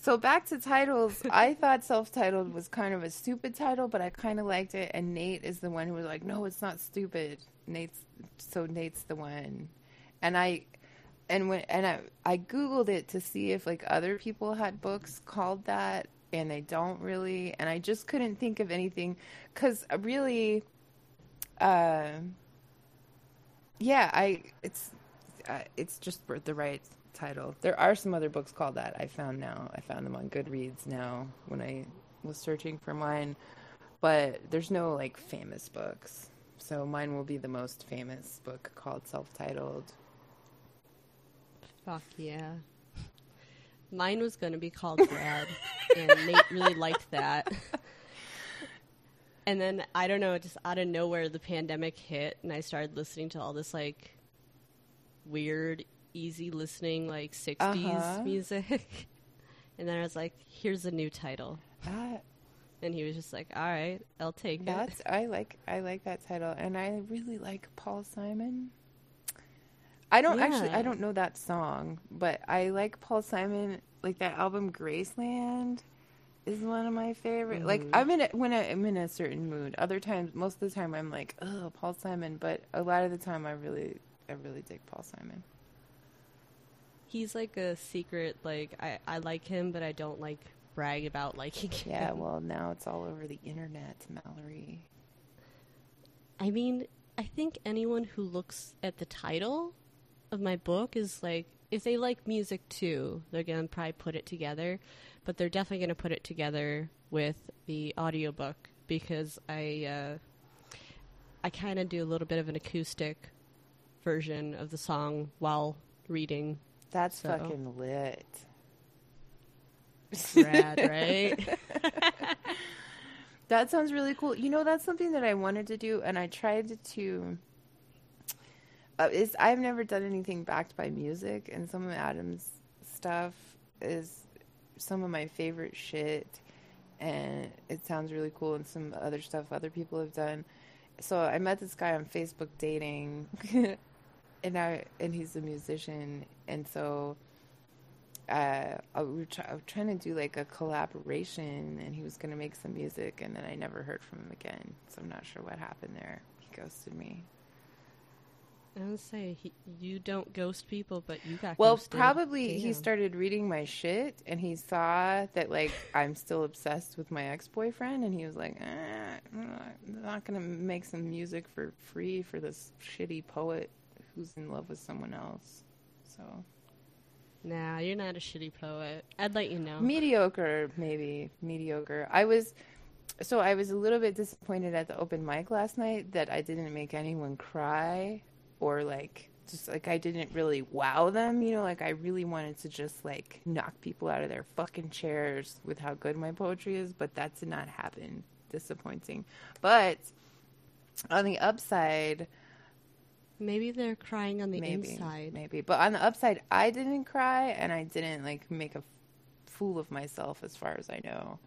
So back to titles. I (laughs) thought self-titled was kind of a stupid title, but I kind of liked it. And Nate is the one who was like, "No, it's not stupid." Nate's so Nate's the one, and I, and when and I I googled it to see if like other people had books called that, and they don't really. And I just couldn't think of anything because really, uh, yeah, I it's uh, it's just the right title. There are some other books called that. I found now. I found them on Goodreads now when I was searching for mine, but there's no like famous books. So mine will be the most famous book called self-titled. Fuck yeah. Mine was going to be called Brad, and Nate really liked that. And then I don't know, just out of nowhere, the pandemic hit, and I started listening to all this like weird, easy listening, like 60s Uh-huh. music. and then I was like, here's a new title. That And he was just like, all right, I'll take it. that's I like I like that title, and I really like Paul Simon. I don't actually I don't know that song, but I like Paul Simon. Like that album Graceland is one of my favorite. Like Mhm. I'm in a, when I, I'm in a certain mood. Other times, most of the time, I'm like, oh, Paul Simon. But a lot of the time, I really I really dig Paul Simon. He's like a secret, like, I, I like him, but I don't like brag about liking him. Yeah, well, now it's all over the internet, Mallory. I mean, I think anyone who looks at the title of my book is like, if they like music too, they're going to probably put it together, but they're definitely going to put it together with the audiobook because I uh, I kind of do a little bit of an acoustic version of the song while reading. That's So. fucking lit. Rad, (laughs) right? That sounds really cool. You know, that's something that I wanted to do, and I tried to. Uh, is I've never done anything backed by music, and some of Adam's stuff is some of my favorite shit, and it sounds really cool. And some other stuff other people have done. So I met this guy on Facebook dating, (laughs) and I and he's a musician, and so uh, I, was trying to do like a collaboration, and he was going to make some music, and then I never heard from him again. So I'm not sure what happened there. He ghosted me. I would say he, you don't ghost people, but you got Well, ghosted. probably he started reading my shit, and he saw that like I'm still obsessed with my ex boyfriend, and he was like, eh, "I'm not going to make some music for free for this shitty poet who's in love with someone else." So Nah, you're not a shitty poet. I'd let you know. mediocre maybe mediocre i was so i was a little bit disappointed at the open mic last night that i didn't make anyone cry or like just like i didn't really wow them you know like i really wanted to just like knock people out of their fucking chairs with how good my poetry is but that did not happen disappointing but on the upside Maybe they're crying on the maybe inside. maybe but on the upside i didn't cry and i didn't like make a fool of myself as far as I know.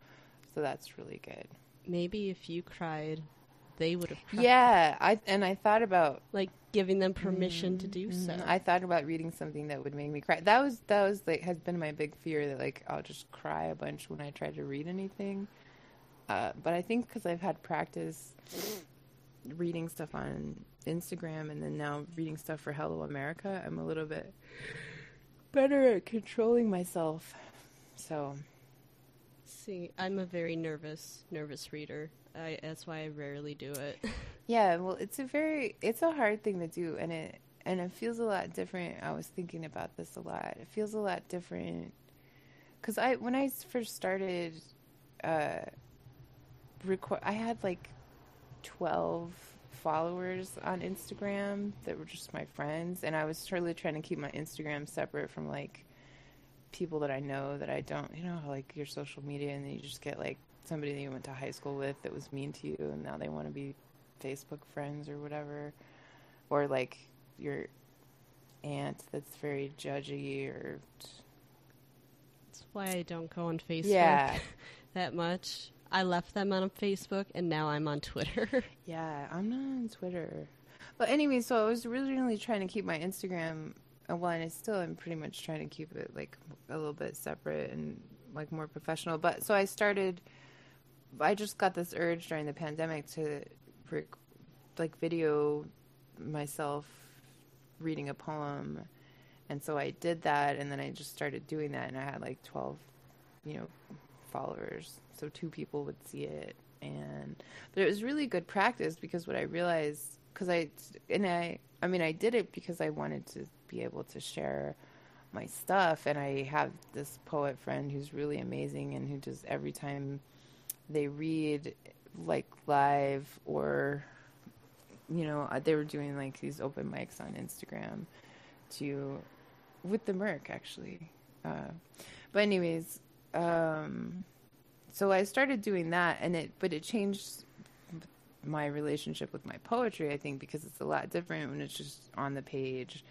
So that's really good. Maybe if you cried, they would have. Yeah, I and I thought about Like giving them permission to do so. Mhm. I thought about reading something that would make me cry. That was that was like has been my big fear that like I'll just cry a bunch when I try to read anything. Uh, but I think because I've had practice reading stuff on Instagram and then now reading stuff for Hello America, I'm a little bit better at controlling myself. So See, I'm a very nervous, nervous reader. I, that's why I rarely do it. (laughs) Yeah, well, it's a very it's a hard thing to do, and it and it feels a lot different. I was thinking about this a lot. It feels a lot different because I when I first started, uh, record I had like twelve followers on Instagram that were just my friends, and I was totally trying to keep my Instagram separate from like people that I know that I don't. You know, like your social media, and then you just get like somebody that you went to high school with that was mean to you, and now they want to be Facebook friends or whatever, or like your aunt that's very judgy or That's why I don't go on Facebook yeah, (laughs) that much. I left them on Facebook, and now I'm on Twitter. (laughs) yeah. I'm not on Twitter, but anyway, so I was originally trying to keep my Instagram. uh, Well, and I still am pretty much trying to keep it like a little bit separate and like more professional. But so I started. I just got this urge during the pandemic to like video myself reading a poem. And so I did that and then I just started doing that and I had like 12 you know followers. So two people would see it. And but it was really good practice because what I realized cuz I and I I mean I did it because I wanted to be able to share my stuff. And I have this poet friend who's really amazing and who just every time they read like live or you know uh, they were doing like these open mics on Instagram to with the Merc actually. Uh, but anyways um, so I started doing that and it but it changed my relationship with my poetry I think because it's a lot different when it's just on the page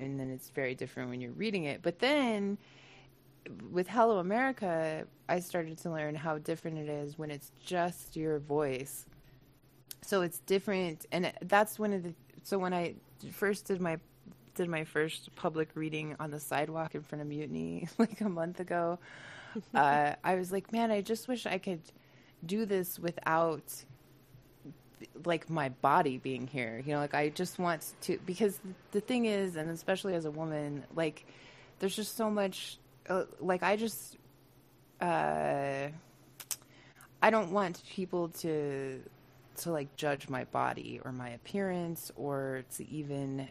and then it's very different when you're reading it. But then with Hello America, I started to learn how different it is when it's just your voice. So it's different, and that's one of the. So when I first did my did my first public reading on the sidewalk in front of Mutiny (laughs) like a month ago, (laughs) uh, I was like, man, I just wish I could do this without like my body being here. You know, like I just want to because the thing is, and especially as a woman, like there's just so much. Uh, like I just, uh, I don't want people to to like judge my body or my appearance or to even.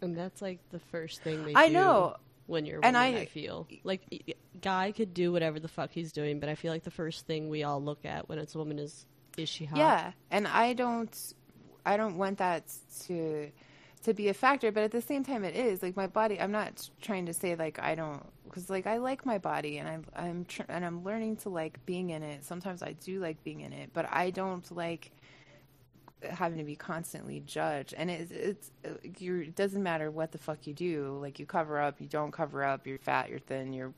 and that's like the first thing they I do know. when you're And woman, I- I, feel. Like, guy could do whatever the fuck he's doing, but I feel like the first thing we all look at when it's a woman is, is she hot? Yeah, and I don't, I don't want that to to be a factor. But at the same time, it is like my body. I'm not trying to say like I don't because like I like my body and I'm I'm tr- and I'm learning to like being in it. Sometimes I do like being in it, but I don't like having to be constantly judged. And it's it's you. It doesn't matter what the fuck you do. Like you cover up, you don't cover up. You're fat, you're thin, you're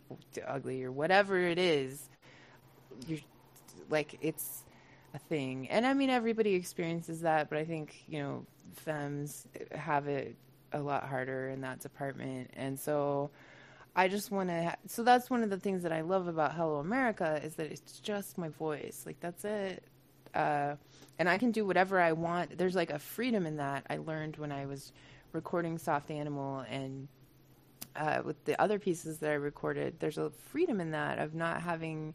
ugly, or whatever it is. You're like it's a thing. And I mean, everybody experiences that, but I think, you know, femmes have it a lot harder in that department. And so I just want to, ha- so that's one of the things that I love about Hello America is that it's just my voice. Like, that's it. Uh, and I can do whatever I want. There's like a freedom in that I learned when I was recording Soft Animal and uh, with the other pieces that I recorded. There's a freedom in that of not having.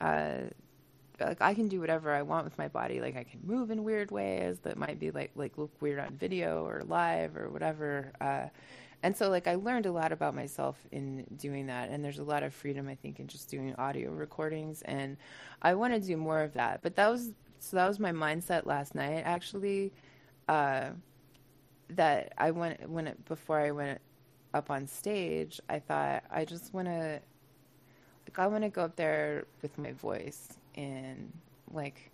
Uh, like I can do whatever I want with my body. Like I can move in weird ways that might be like like look weird on video or live or whatever. Uh, and so like I learned a lot about myself in doing that. And there's a lot of freedom I think in just doing audio recordings. And I want to do more of that. But that was so that was my mindset last night actually. Uh, that I went when it, before I went up on stage, I thought I just want to like I want to go up there with my voice and like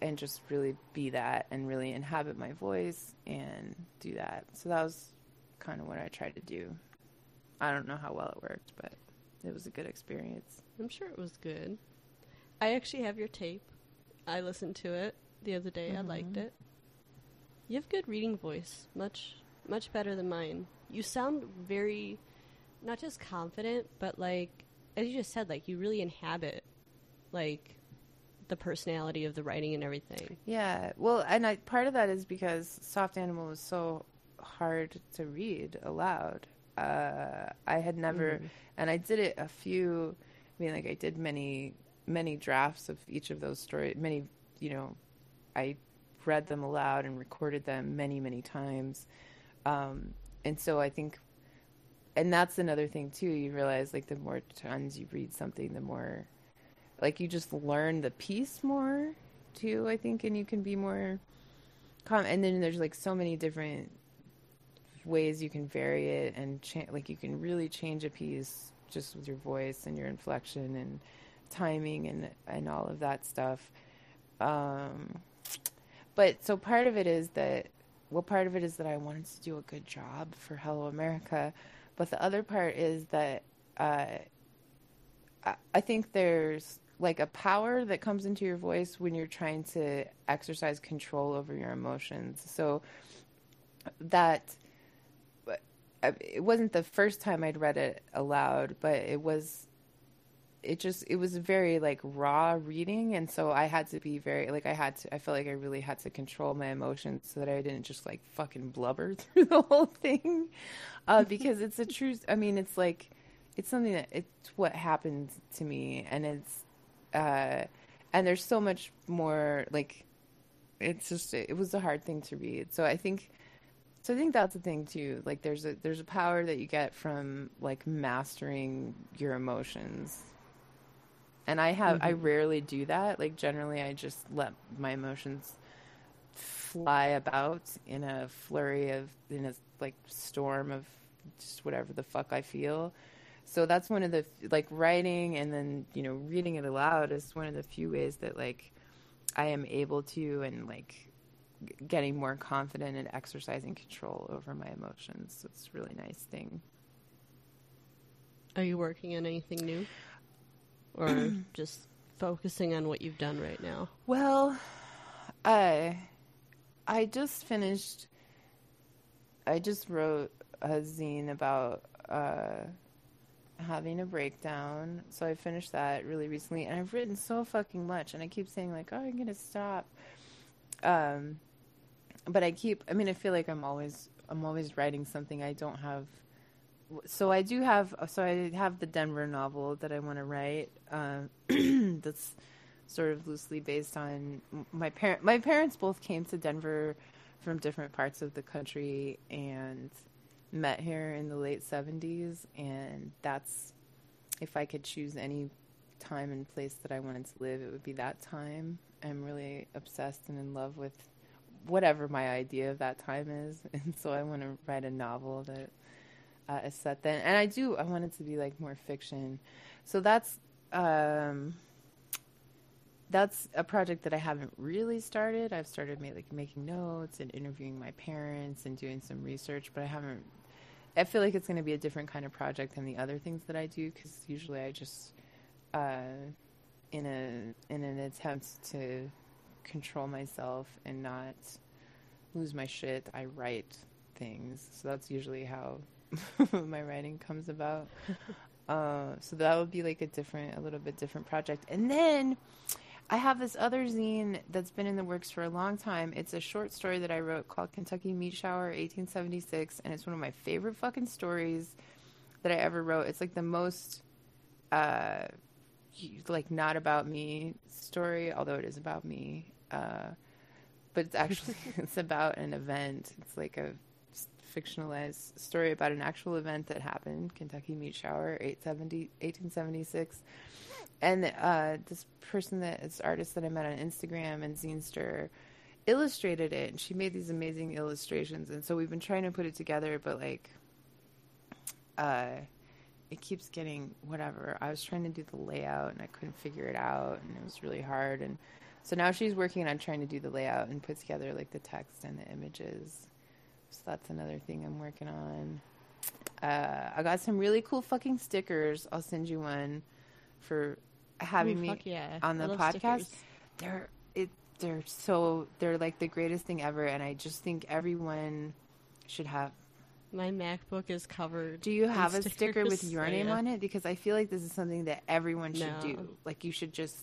and just really be that and really inhabit my voice and do that. So that was kind of what I tried to do. I don't know how well it worked, but it was a good experience. I'm sure it was good. I actually have your tape. I listened to it the other day. I liked Mhm. it. You have good reading voice, much much better than mine. You sound very not just confident, but like as you just said, like you really inhabit like the personality of the writing and everything. Yeah, well, and I, part of that is because Soft Animal was so hard to read aloud. Uh, I had never, Mhm. and I did it a few. I mean, like I did many, many drafts of each of those stories. Many, you know, I read them aloud and recorded them many, many times. Um, and so I think, and that's another thing too. You realize like the more times you read something, the more, like you just learn the piece more too. I think, and you can be more calm. And then there's like so many different ways you can vary it and cha- like you can really change a piece just with your voice and your inflection and timing and and all of that stuff. Um, but so part of it is that well, part of it is that I wanted to do a good job for Hello America, but the other part is that uh, I, I think there's like a power that comes into your voice when you're trying to exercise control over your emotions. So that it wasn't the first time I'd read it aloud, but it was it just it was very like raw reading and so I had to be very like I had to I felt like I really had to control my emotions so that I didn't just like fucking blubber (laughs) through the whole thing. Uh (laughs) because it's a true I mean it's like it's something that it's what happened to me and it's uh and there's so much more like it's just it was a hard thing to read. So I think so I think that's the thing too. Like there's a there's a power that you get from like mastering your emotions. And I have I Mhm. rarely do that. Like generally I just let my emotions fly about in a flurry of in a like storm of just whatever the fuck I feel. So that's one of the like writing and then, you know, reading it aloud is one of the few ways that like I am able to and like g- getting more confident and exercising control over my emotions. So it's a really nice thing. Are you working on anything new? Or (clears throat) just focusing on what you've done right now? Well, I I just finished I just wrote a zine about uh having a breakdown. So I finished that really recently and I've written so fucking much and I keep saying like, "Oh, I'm to stop." Um but I keep I mean, I feel like I'm always I'm always writing something I don't have so I do have so I have the Denver novel that I want to write uh, (clears throat) that's sort of loosely based on my parent my parents both came to Denver from different parts of the country and met here in the late 70s and that's if I could choose any time and place that I wanted to live it would be that time I'm really obsessed and in love with whatever my idea of that time is (laughs) and so I want to write a novel that uh, is set then and I do I want it to be like more fiction so that's um that's a project that I haven't really started. I've started like making notes and interviewing my parents and doing some research, but I haven't. I feel like it's going to be a different kind of project than the other things that I do because usually I just, uh, in a in an attempt to control myself and not lose my shit, I write things. So that's usually how (laughs) my writing comes about. (laughs) uh, so that would be like a different, a little bit different project, and then. I have this other zine that's been in the works for a long time. It's a short story that I wrote called Kentucky Meat Shower 1876 and it's one of my favorite fucking stories that I ever wrote. It's like the most uh like not about me story, although it is about me. Uh but it's actually (laughs) it's about an event. It's like a fictionalized story about an actual event that happened, Kentucky Meat Shower 870 1876 and uh, this person that this artist that I met on Instagram and Zinester illustrated it, and she made these amazing illustrations. And so we've been trying to put it together, but like, uh, it keeps getting whatever. I was trying to do the layout and I couldn't figure it out, and it was really hard. And so now she's working on trying to do the layout and put together like the text and the images. So that's another thing I'm working on. Uh, I got some really cool fucking stickers. I'll send you one for having Ooh, me yeah. on the podcast. stickers. They're it. They're so they're like the greatest thing ever, and I just think everyone should have. My MacBook is covered. Do you have a sticker with your Oh, name on it? Because I feel like this is something that everyone should No. do. Like you should just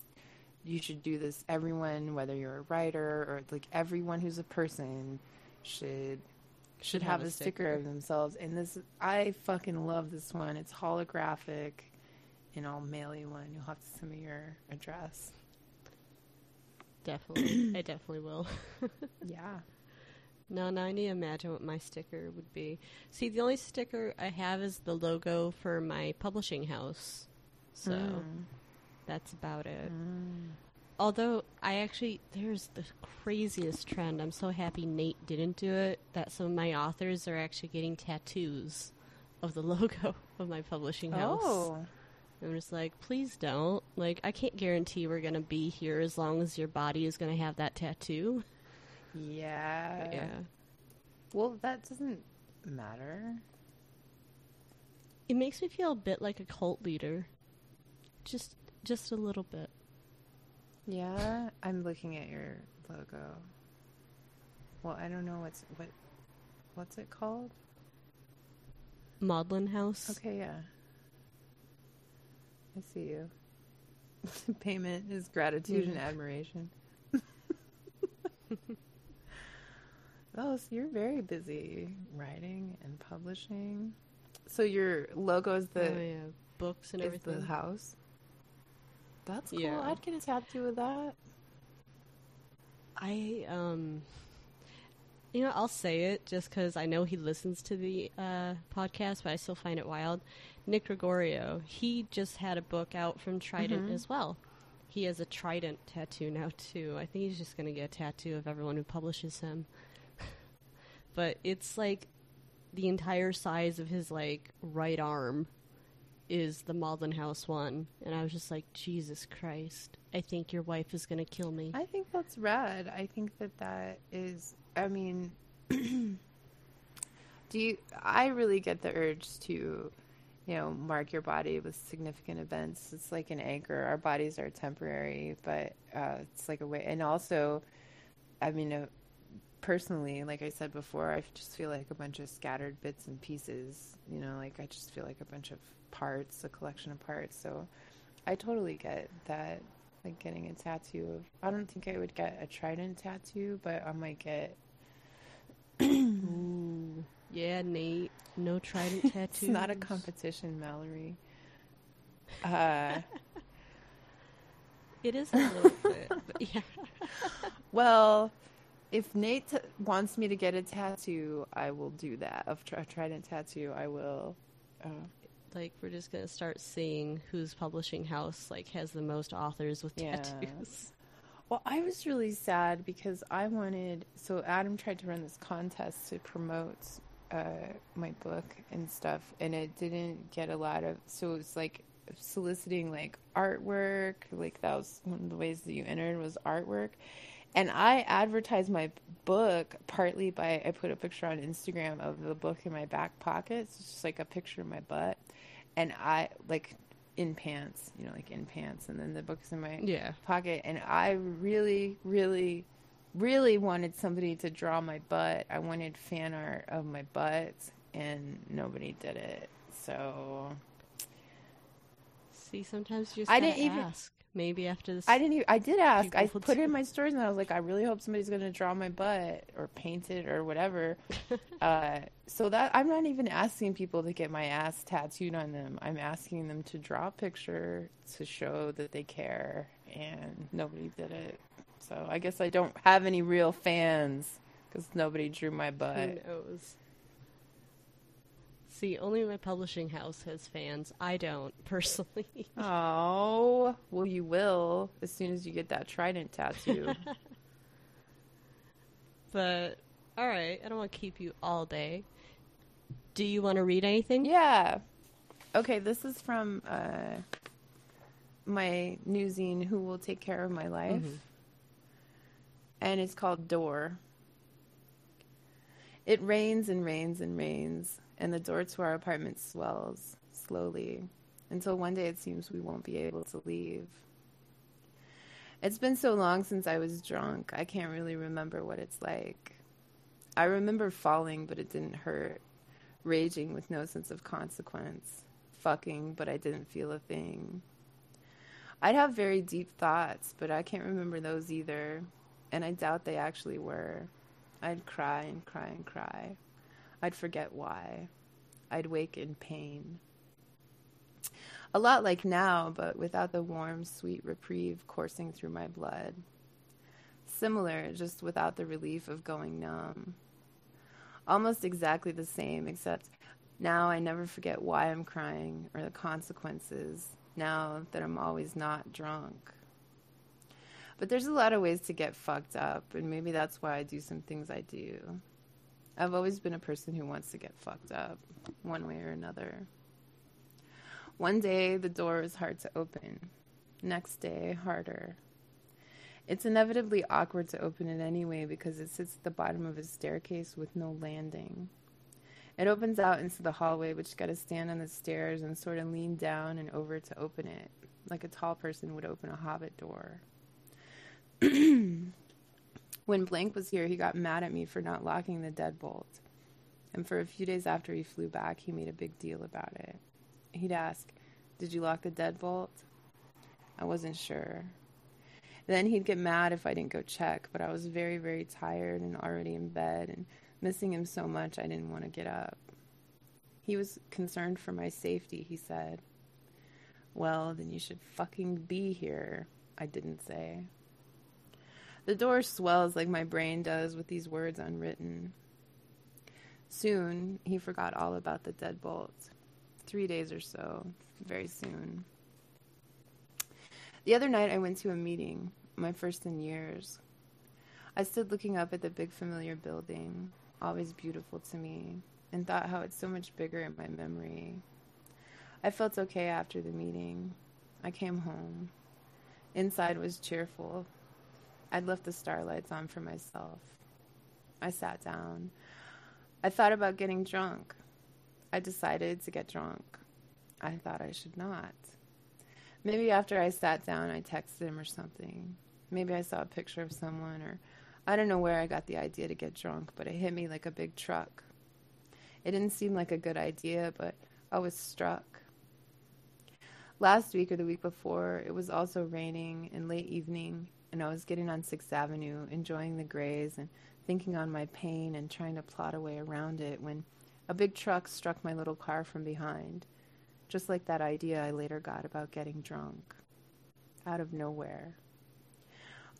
you should do this. Everyone, whether you're a writer or like everyone who's a person, should should have, a sticker. of themselves. And this, I fucking love this one. It's holographic, and I'll mail you one. You'll have to send me your address. Definitely. (clears throat) I definitely will. (laughs) Yeah. No, now I need to imagine what my sticker would be. See, the only sticker I have is the logo for my publishing house. So Mm. that's about it. Mm. Although I actually there's the craziest trend. I'm so happy Nate didn't do it that some of my authors are actually getting tattoos of the (laughs) logo of my publishing house. Oh. I'm just like, please don't. Like I can't guarantee we're gonna be here as long as your body is gonna have that tattoo. Yeah. But yeah. Well, that doesn't matter. It makes me feel a bit like a cult leader. Just just a little bit. Yeah, I'm looking at your logo. Well, I don't know what's what what's it called? Maudlin House. Okay, yeah. I see you. (laughs) Payment is gratitude and admiration. (laughs) oh, so you're very busy writing and publishing. So your logo is the oh, yeah. Books and is everything. the house. That's cool. Yeah. I'd get a tattoo with that. I um you know, I'll say it just because I know he listens to the uh, podcast, but I still find it wild. Nick Gregorio, he just had a book out from Trident Mhm. as well. He has a Trident tattoo now too. I think he's just going to get a tattoo of everyone who publishes him. (laughs) but it's like the entire size of his like right arm is the Maudlin House one, and I was just like, Jesus Christ! I think your wife is going to kill me. I think that's rad. I think that that is. I mean, (clears throat) do you? I really get the urge to, you know, mark your body with significant events. It's like an anchor. Our bodies are temporary, but uh, it's like a way. And also, I mean, uh, personally, like I said before, I just feel like a bunch of scattered bits and pieces. You know, like I just feel like a bunch of parts, a collection of parts. So, I totally get that like getting a tattoo of I don't think I would get a trident tattoo, but I might get. Yeah, Nate. No trident (laughs) tattoos. it's not a competition, Mallory. Uh It is a little (laughs) bit. But yeah. well, if Nate t- wants me to get a tattoo, I will do that. Of tr- a trident tattoo, I will. Uh, Like we're just gonna start seeing whose publishing house like has the most authors with Yeah. tattoos. Well, I was really sad because I wanted. So Adam tried to run this contest to promote uh, my book and stuff, and it didn't get a lot of. So it was like soliciting like artwork. Like that was one of the ways that you entered was artwork. And I advertised my book partly by I put a picture on Instagram of the book in my back pocket. It's just like a picture of my butt, and I like in pants, you know, like in pants, and then the book's in my Yeah. pocket and I really, really, really wanted somebody to draw my butt. I wanted fan art of my butt and nobody did it. So See, sometimes you just I didn't even- ask. Maybe after this. I didn't even I did ask. I put it in my stories and I was like, I really hope somebody's gonna draw my butt or paint it or whatever. (laughs) uh, so that I'm not even asking people to get my ass tattooed on them. I'm asking them to draw a picture to show that they care and nobody did it. So I guess I don't have any real fans because nobody drew my butt. Who knows? See, only my publishing house has fans. I don't (laughs) personally. Oh, well, you will as soon as you get that trident tattoo. (laughs) but all right, I don't want to keep you all day. Do you want to read anything? Yeah. Okay, this is from uh, my new zine, Who Will Take Care of My Life. Mhm. And it's called Door. It rains and rains and rains. and the door to our apartment swells slowly until one day it seems we won't be able to leave. It's been so long since I was drunk, I can't really remember what it's like. I remember falling, but it didn't hurt, raging with no sense of consequence, fucking, but I didn't feel a thing. I'd have very deep thoughts, but I can't remember those either, and I doubt they actually were. I'd cry and cry and cry. I'd forget why. I'd wake in pain. A lot like now, but without the warm, sweet reprieve coursing through my blood. Similar, just without the relief of going numb. Almost exactly the same, except now I never forget why I'm crying or the consequences, now that I'm always not drunk. But there's a lot of ways to get fucked up, and maybe that's why I do some things I do. I've always been a person who wants to get fucked up, one way or another. One day, the door is hard to open. Next day, harder. It's inevitably awkward to open it anyway because it sits at the bottom of a staircase with no landing. It opens out into the hallway, which you gotta stand on the stairs and sort of lean down and over to open it, like a tall person would open a hobbit door. (clears throat) when Blank was here, he got mad at me for not locking the deadbolt. And for a few days after he flew back, he made a big deal about it. He'd ask, Did you lock the deadbolt? I wasn't sure. Then he'd get mad if I didn't go check, but I was very, very tired and already in bed and missing him so much I didn't want to get up. He was concerned for my safety, he said. Well, then you should fucking be here, I didn't say. The door swells like my brain does with these words unwritten. Soon, he forgot all about the deadbolt three days or so, very soon. The other night, I went to a meeting, my first in years. I stood looking up at the big familiar building, always beautiful to me, and thought how it's so much bigger in my memory. I felt okay after the meeting. I came home. Inside was cheerful. I'd left the starlights on for myself. I sat down. I thought about getting drunk. I decided to get drunk. I thought I should not. Maybe after I sat down, I texted him or something. Maybe I saw a picture of someone, or I don't know where I got the idea to get drunk, but it hit me like a big truck. It didn't seem like a good idea, but I was struck. Last week or the week before, it was also raining and late evening, and I was getting on Sixth Avenue, enjoying the grays and thinking on my pain and trying to plot a way around it when a big truck struck my little car from behind, just like that idea I later got about getting drunk. Out of nowhere.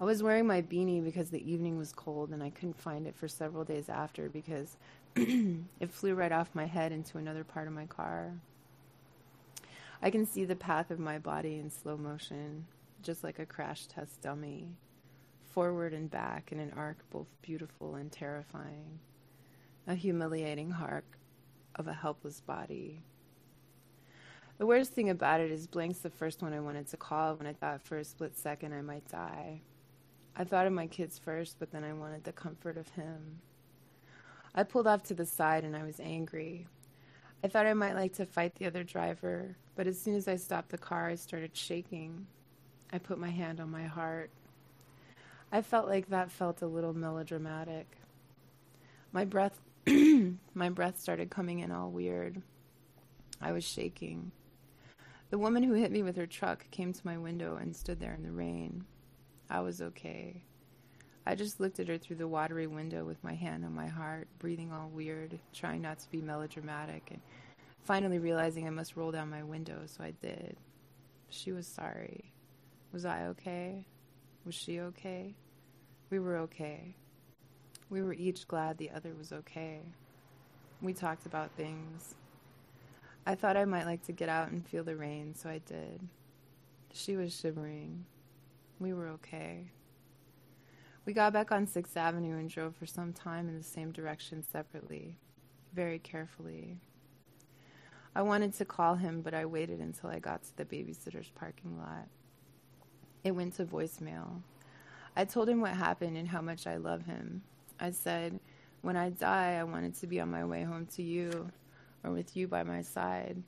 I was wearing my beanie because the evening was cold and I couldn't find it for several days after because (clears throat) it flew right off my head into another part of my car. I can see the path of my body in slow motion, just like a crash test dummy, forward and back in an arc both beautiful and terrifying a humiliating arc of a helpless body. The worst thing about it is Blank's the first one I wanted to call when I thought for a split second I might die. I thought of my kids first, but then I wanted the comfort of him. I pulled off to the side and I was angry. I thought I might like to fight the other driver, but as soon as I stopped the car, I started shaking. I put my hand on my heart. I felt like that felt a little melodramatic. My breath (clears throat) My breath started coming in all weird. I was shaking. The woman who hit me with her truck came to my window and stood there in the rain. I was okay. I just looked at her through the watery window with my hand on my heart, breathing all weird, trying not to be melodramatic, and finally realizing I must roll down my window, so I did. She was sorry. Was I okay? Was she okay? We were okay. We were each glad the other was okay. We talked about things. I thought I might like to get out and feel the rain, so I did. She was shivering. We were okay. We got back on Sixth Avenue and drove for some time in the same direction separately, very carefully. I wanted to call him, but I waited until I got to the babysitter's parking lot. It went to voicemail. I told him what happened and how much I love him, I said, When I die, I wanted to be on my way home to you. or with you by my side.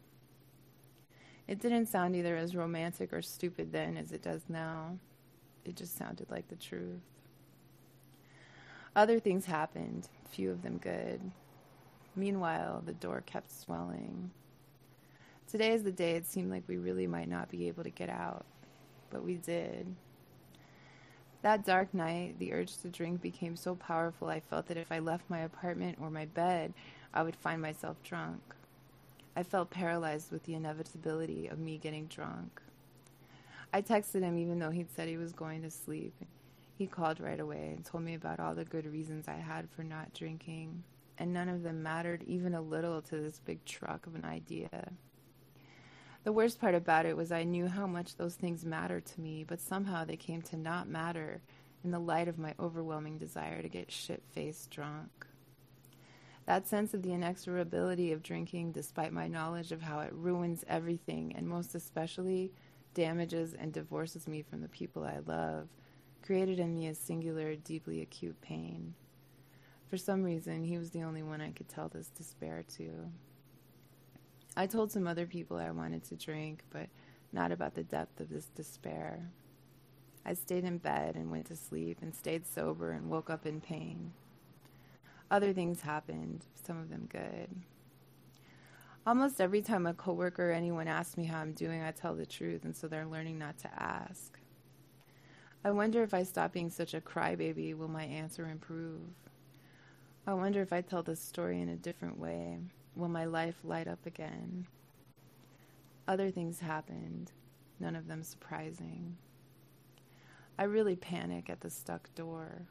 It didn't sound either as romantic or stupid then as it does now. It just sounded like the truth. Other things happened, few of them good. Meanwhile, the door kept swelling. Today is the day it seemed like we really might not be able to get out, but we did. That dark night, the urge to drink became so powerful I felt that if I left my apartment or my bed, I would find myself drunk. I felt paralyzed with the inevitability of me getting drunk. I texted him even though he'd said he was going to sleep. He called right away and told me about all the good reasons I had for not drinking, and none of them mattered even a little to this big truck of an idea. The worst part about it was I knew how much those things mattered to me, but somehow they came to not matter in the light of my overwhelming desire to get shit faced drunk. That sense of the inexorability of drinking, despite my knowledge of how it ruins everything and most especially damages and divorces me from the people I love, created in me a singular, deeply acute pain. For some reason, he was the only one I could tell this despair to. I told some other people I wanted to drink, but not about the depth of this despair. I stayed in bed and went to sleep and stayed sober and woke up in pain. Other things happened, some of them good. Almost every time a coworker or anyone asks me how I'm doing, I tell the truth, and so they're learning not to ask. I wonder if I stop being such a crybaby, will my answer improve? I wonder if I tell this story in a different way, will my life light up again? Other things happened, none of them surprising. I really panic at the stuck door,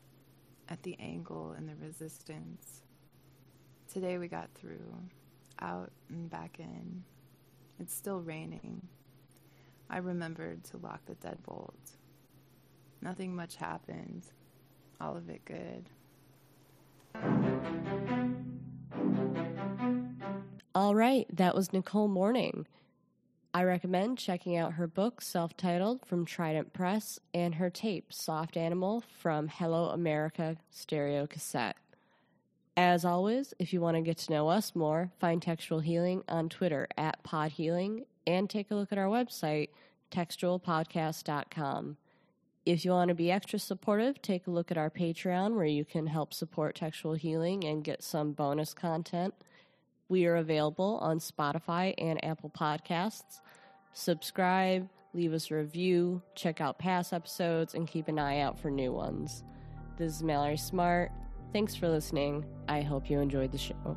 at the angle and the resistance. Today we got through, out and back in. It's still raining. I remembered to lock the deadbolt. Nothing much happened, all of it good. All right, that was Nicole Morning. I recommend checking out her book, self titled, from Trident Press, and her tape, Soft Animal, from Hello America Stereo Cassette. As always, if you want to get to know us more, find Textual Healing on Twitter at Pod Healing and take a look at our website, textualpodcast.com. If you want to be extra supportive, take a look at our Patreon where you can help support Textual Healing and get some bonus content. We are available on Spotify and Apple Podcasts. Subscribe, leave us a review, check out past episodes, and keep an eye out for new ones. This is Mallory Smart. Thanks for listening. I hope you enjoyed the show.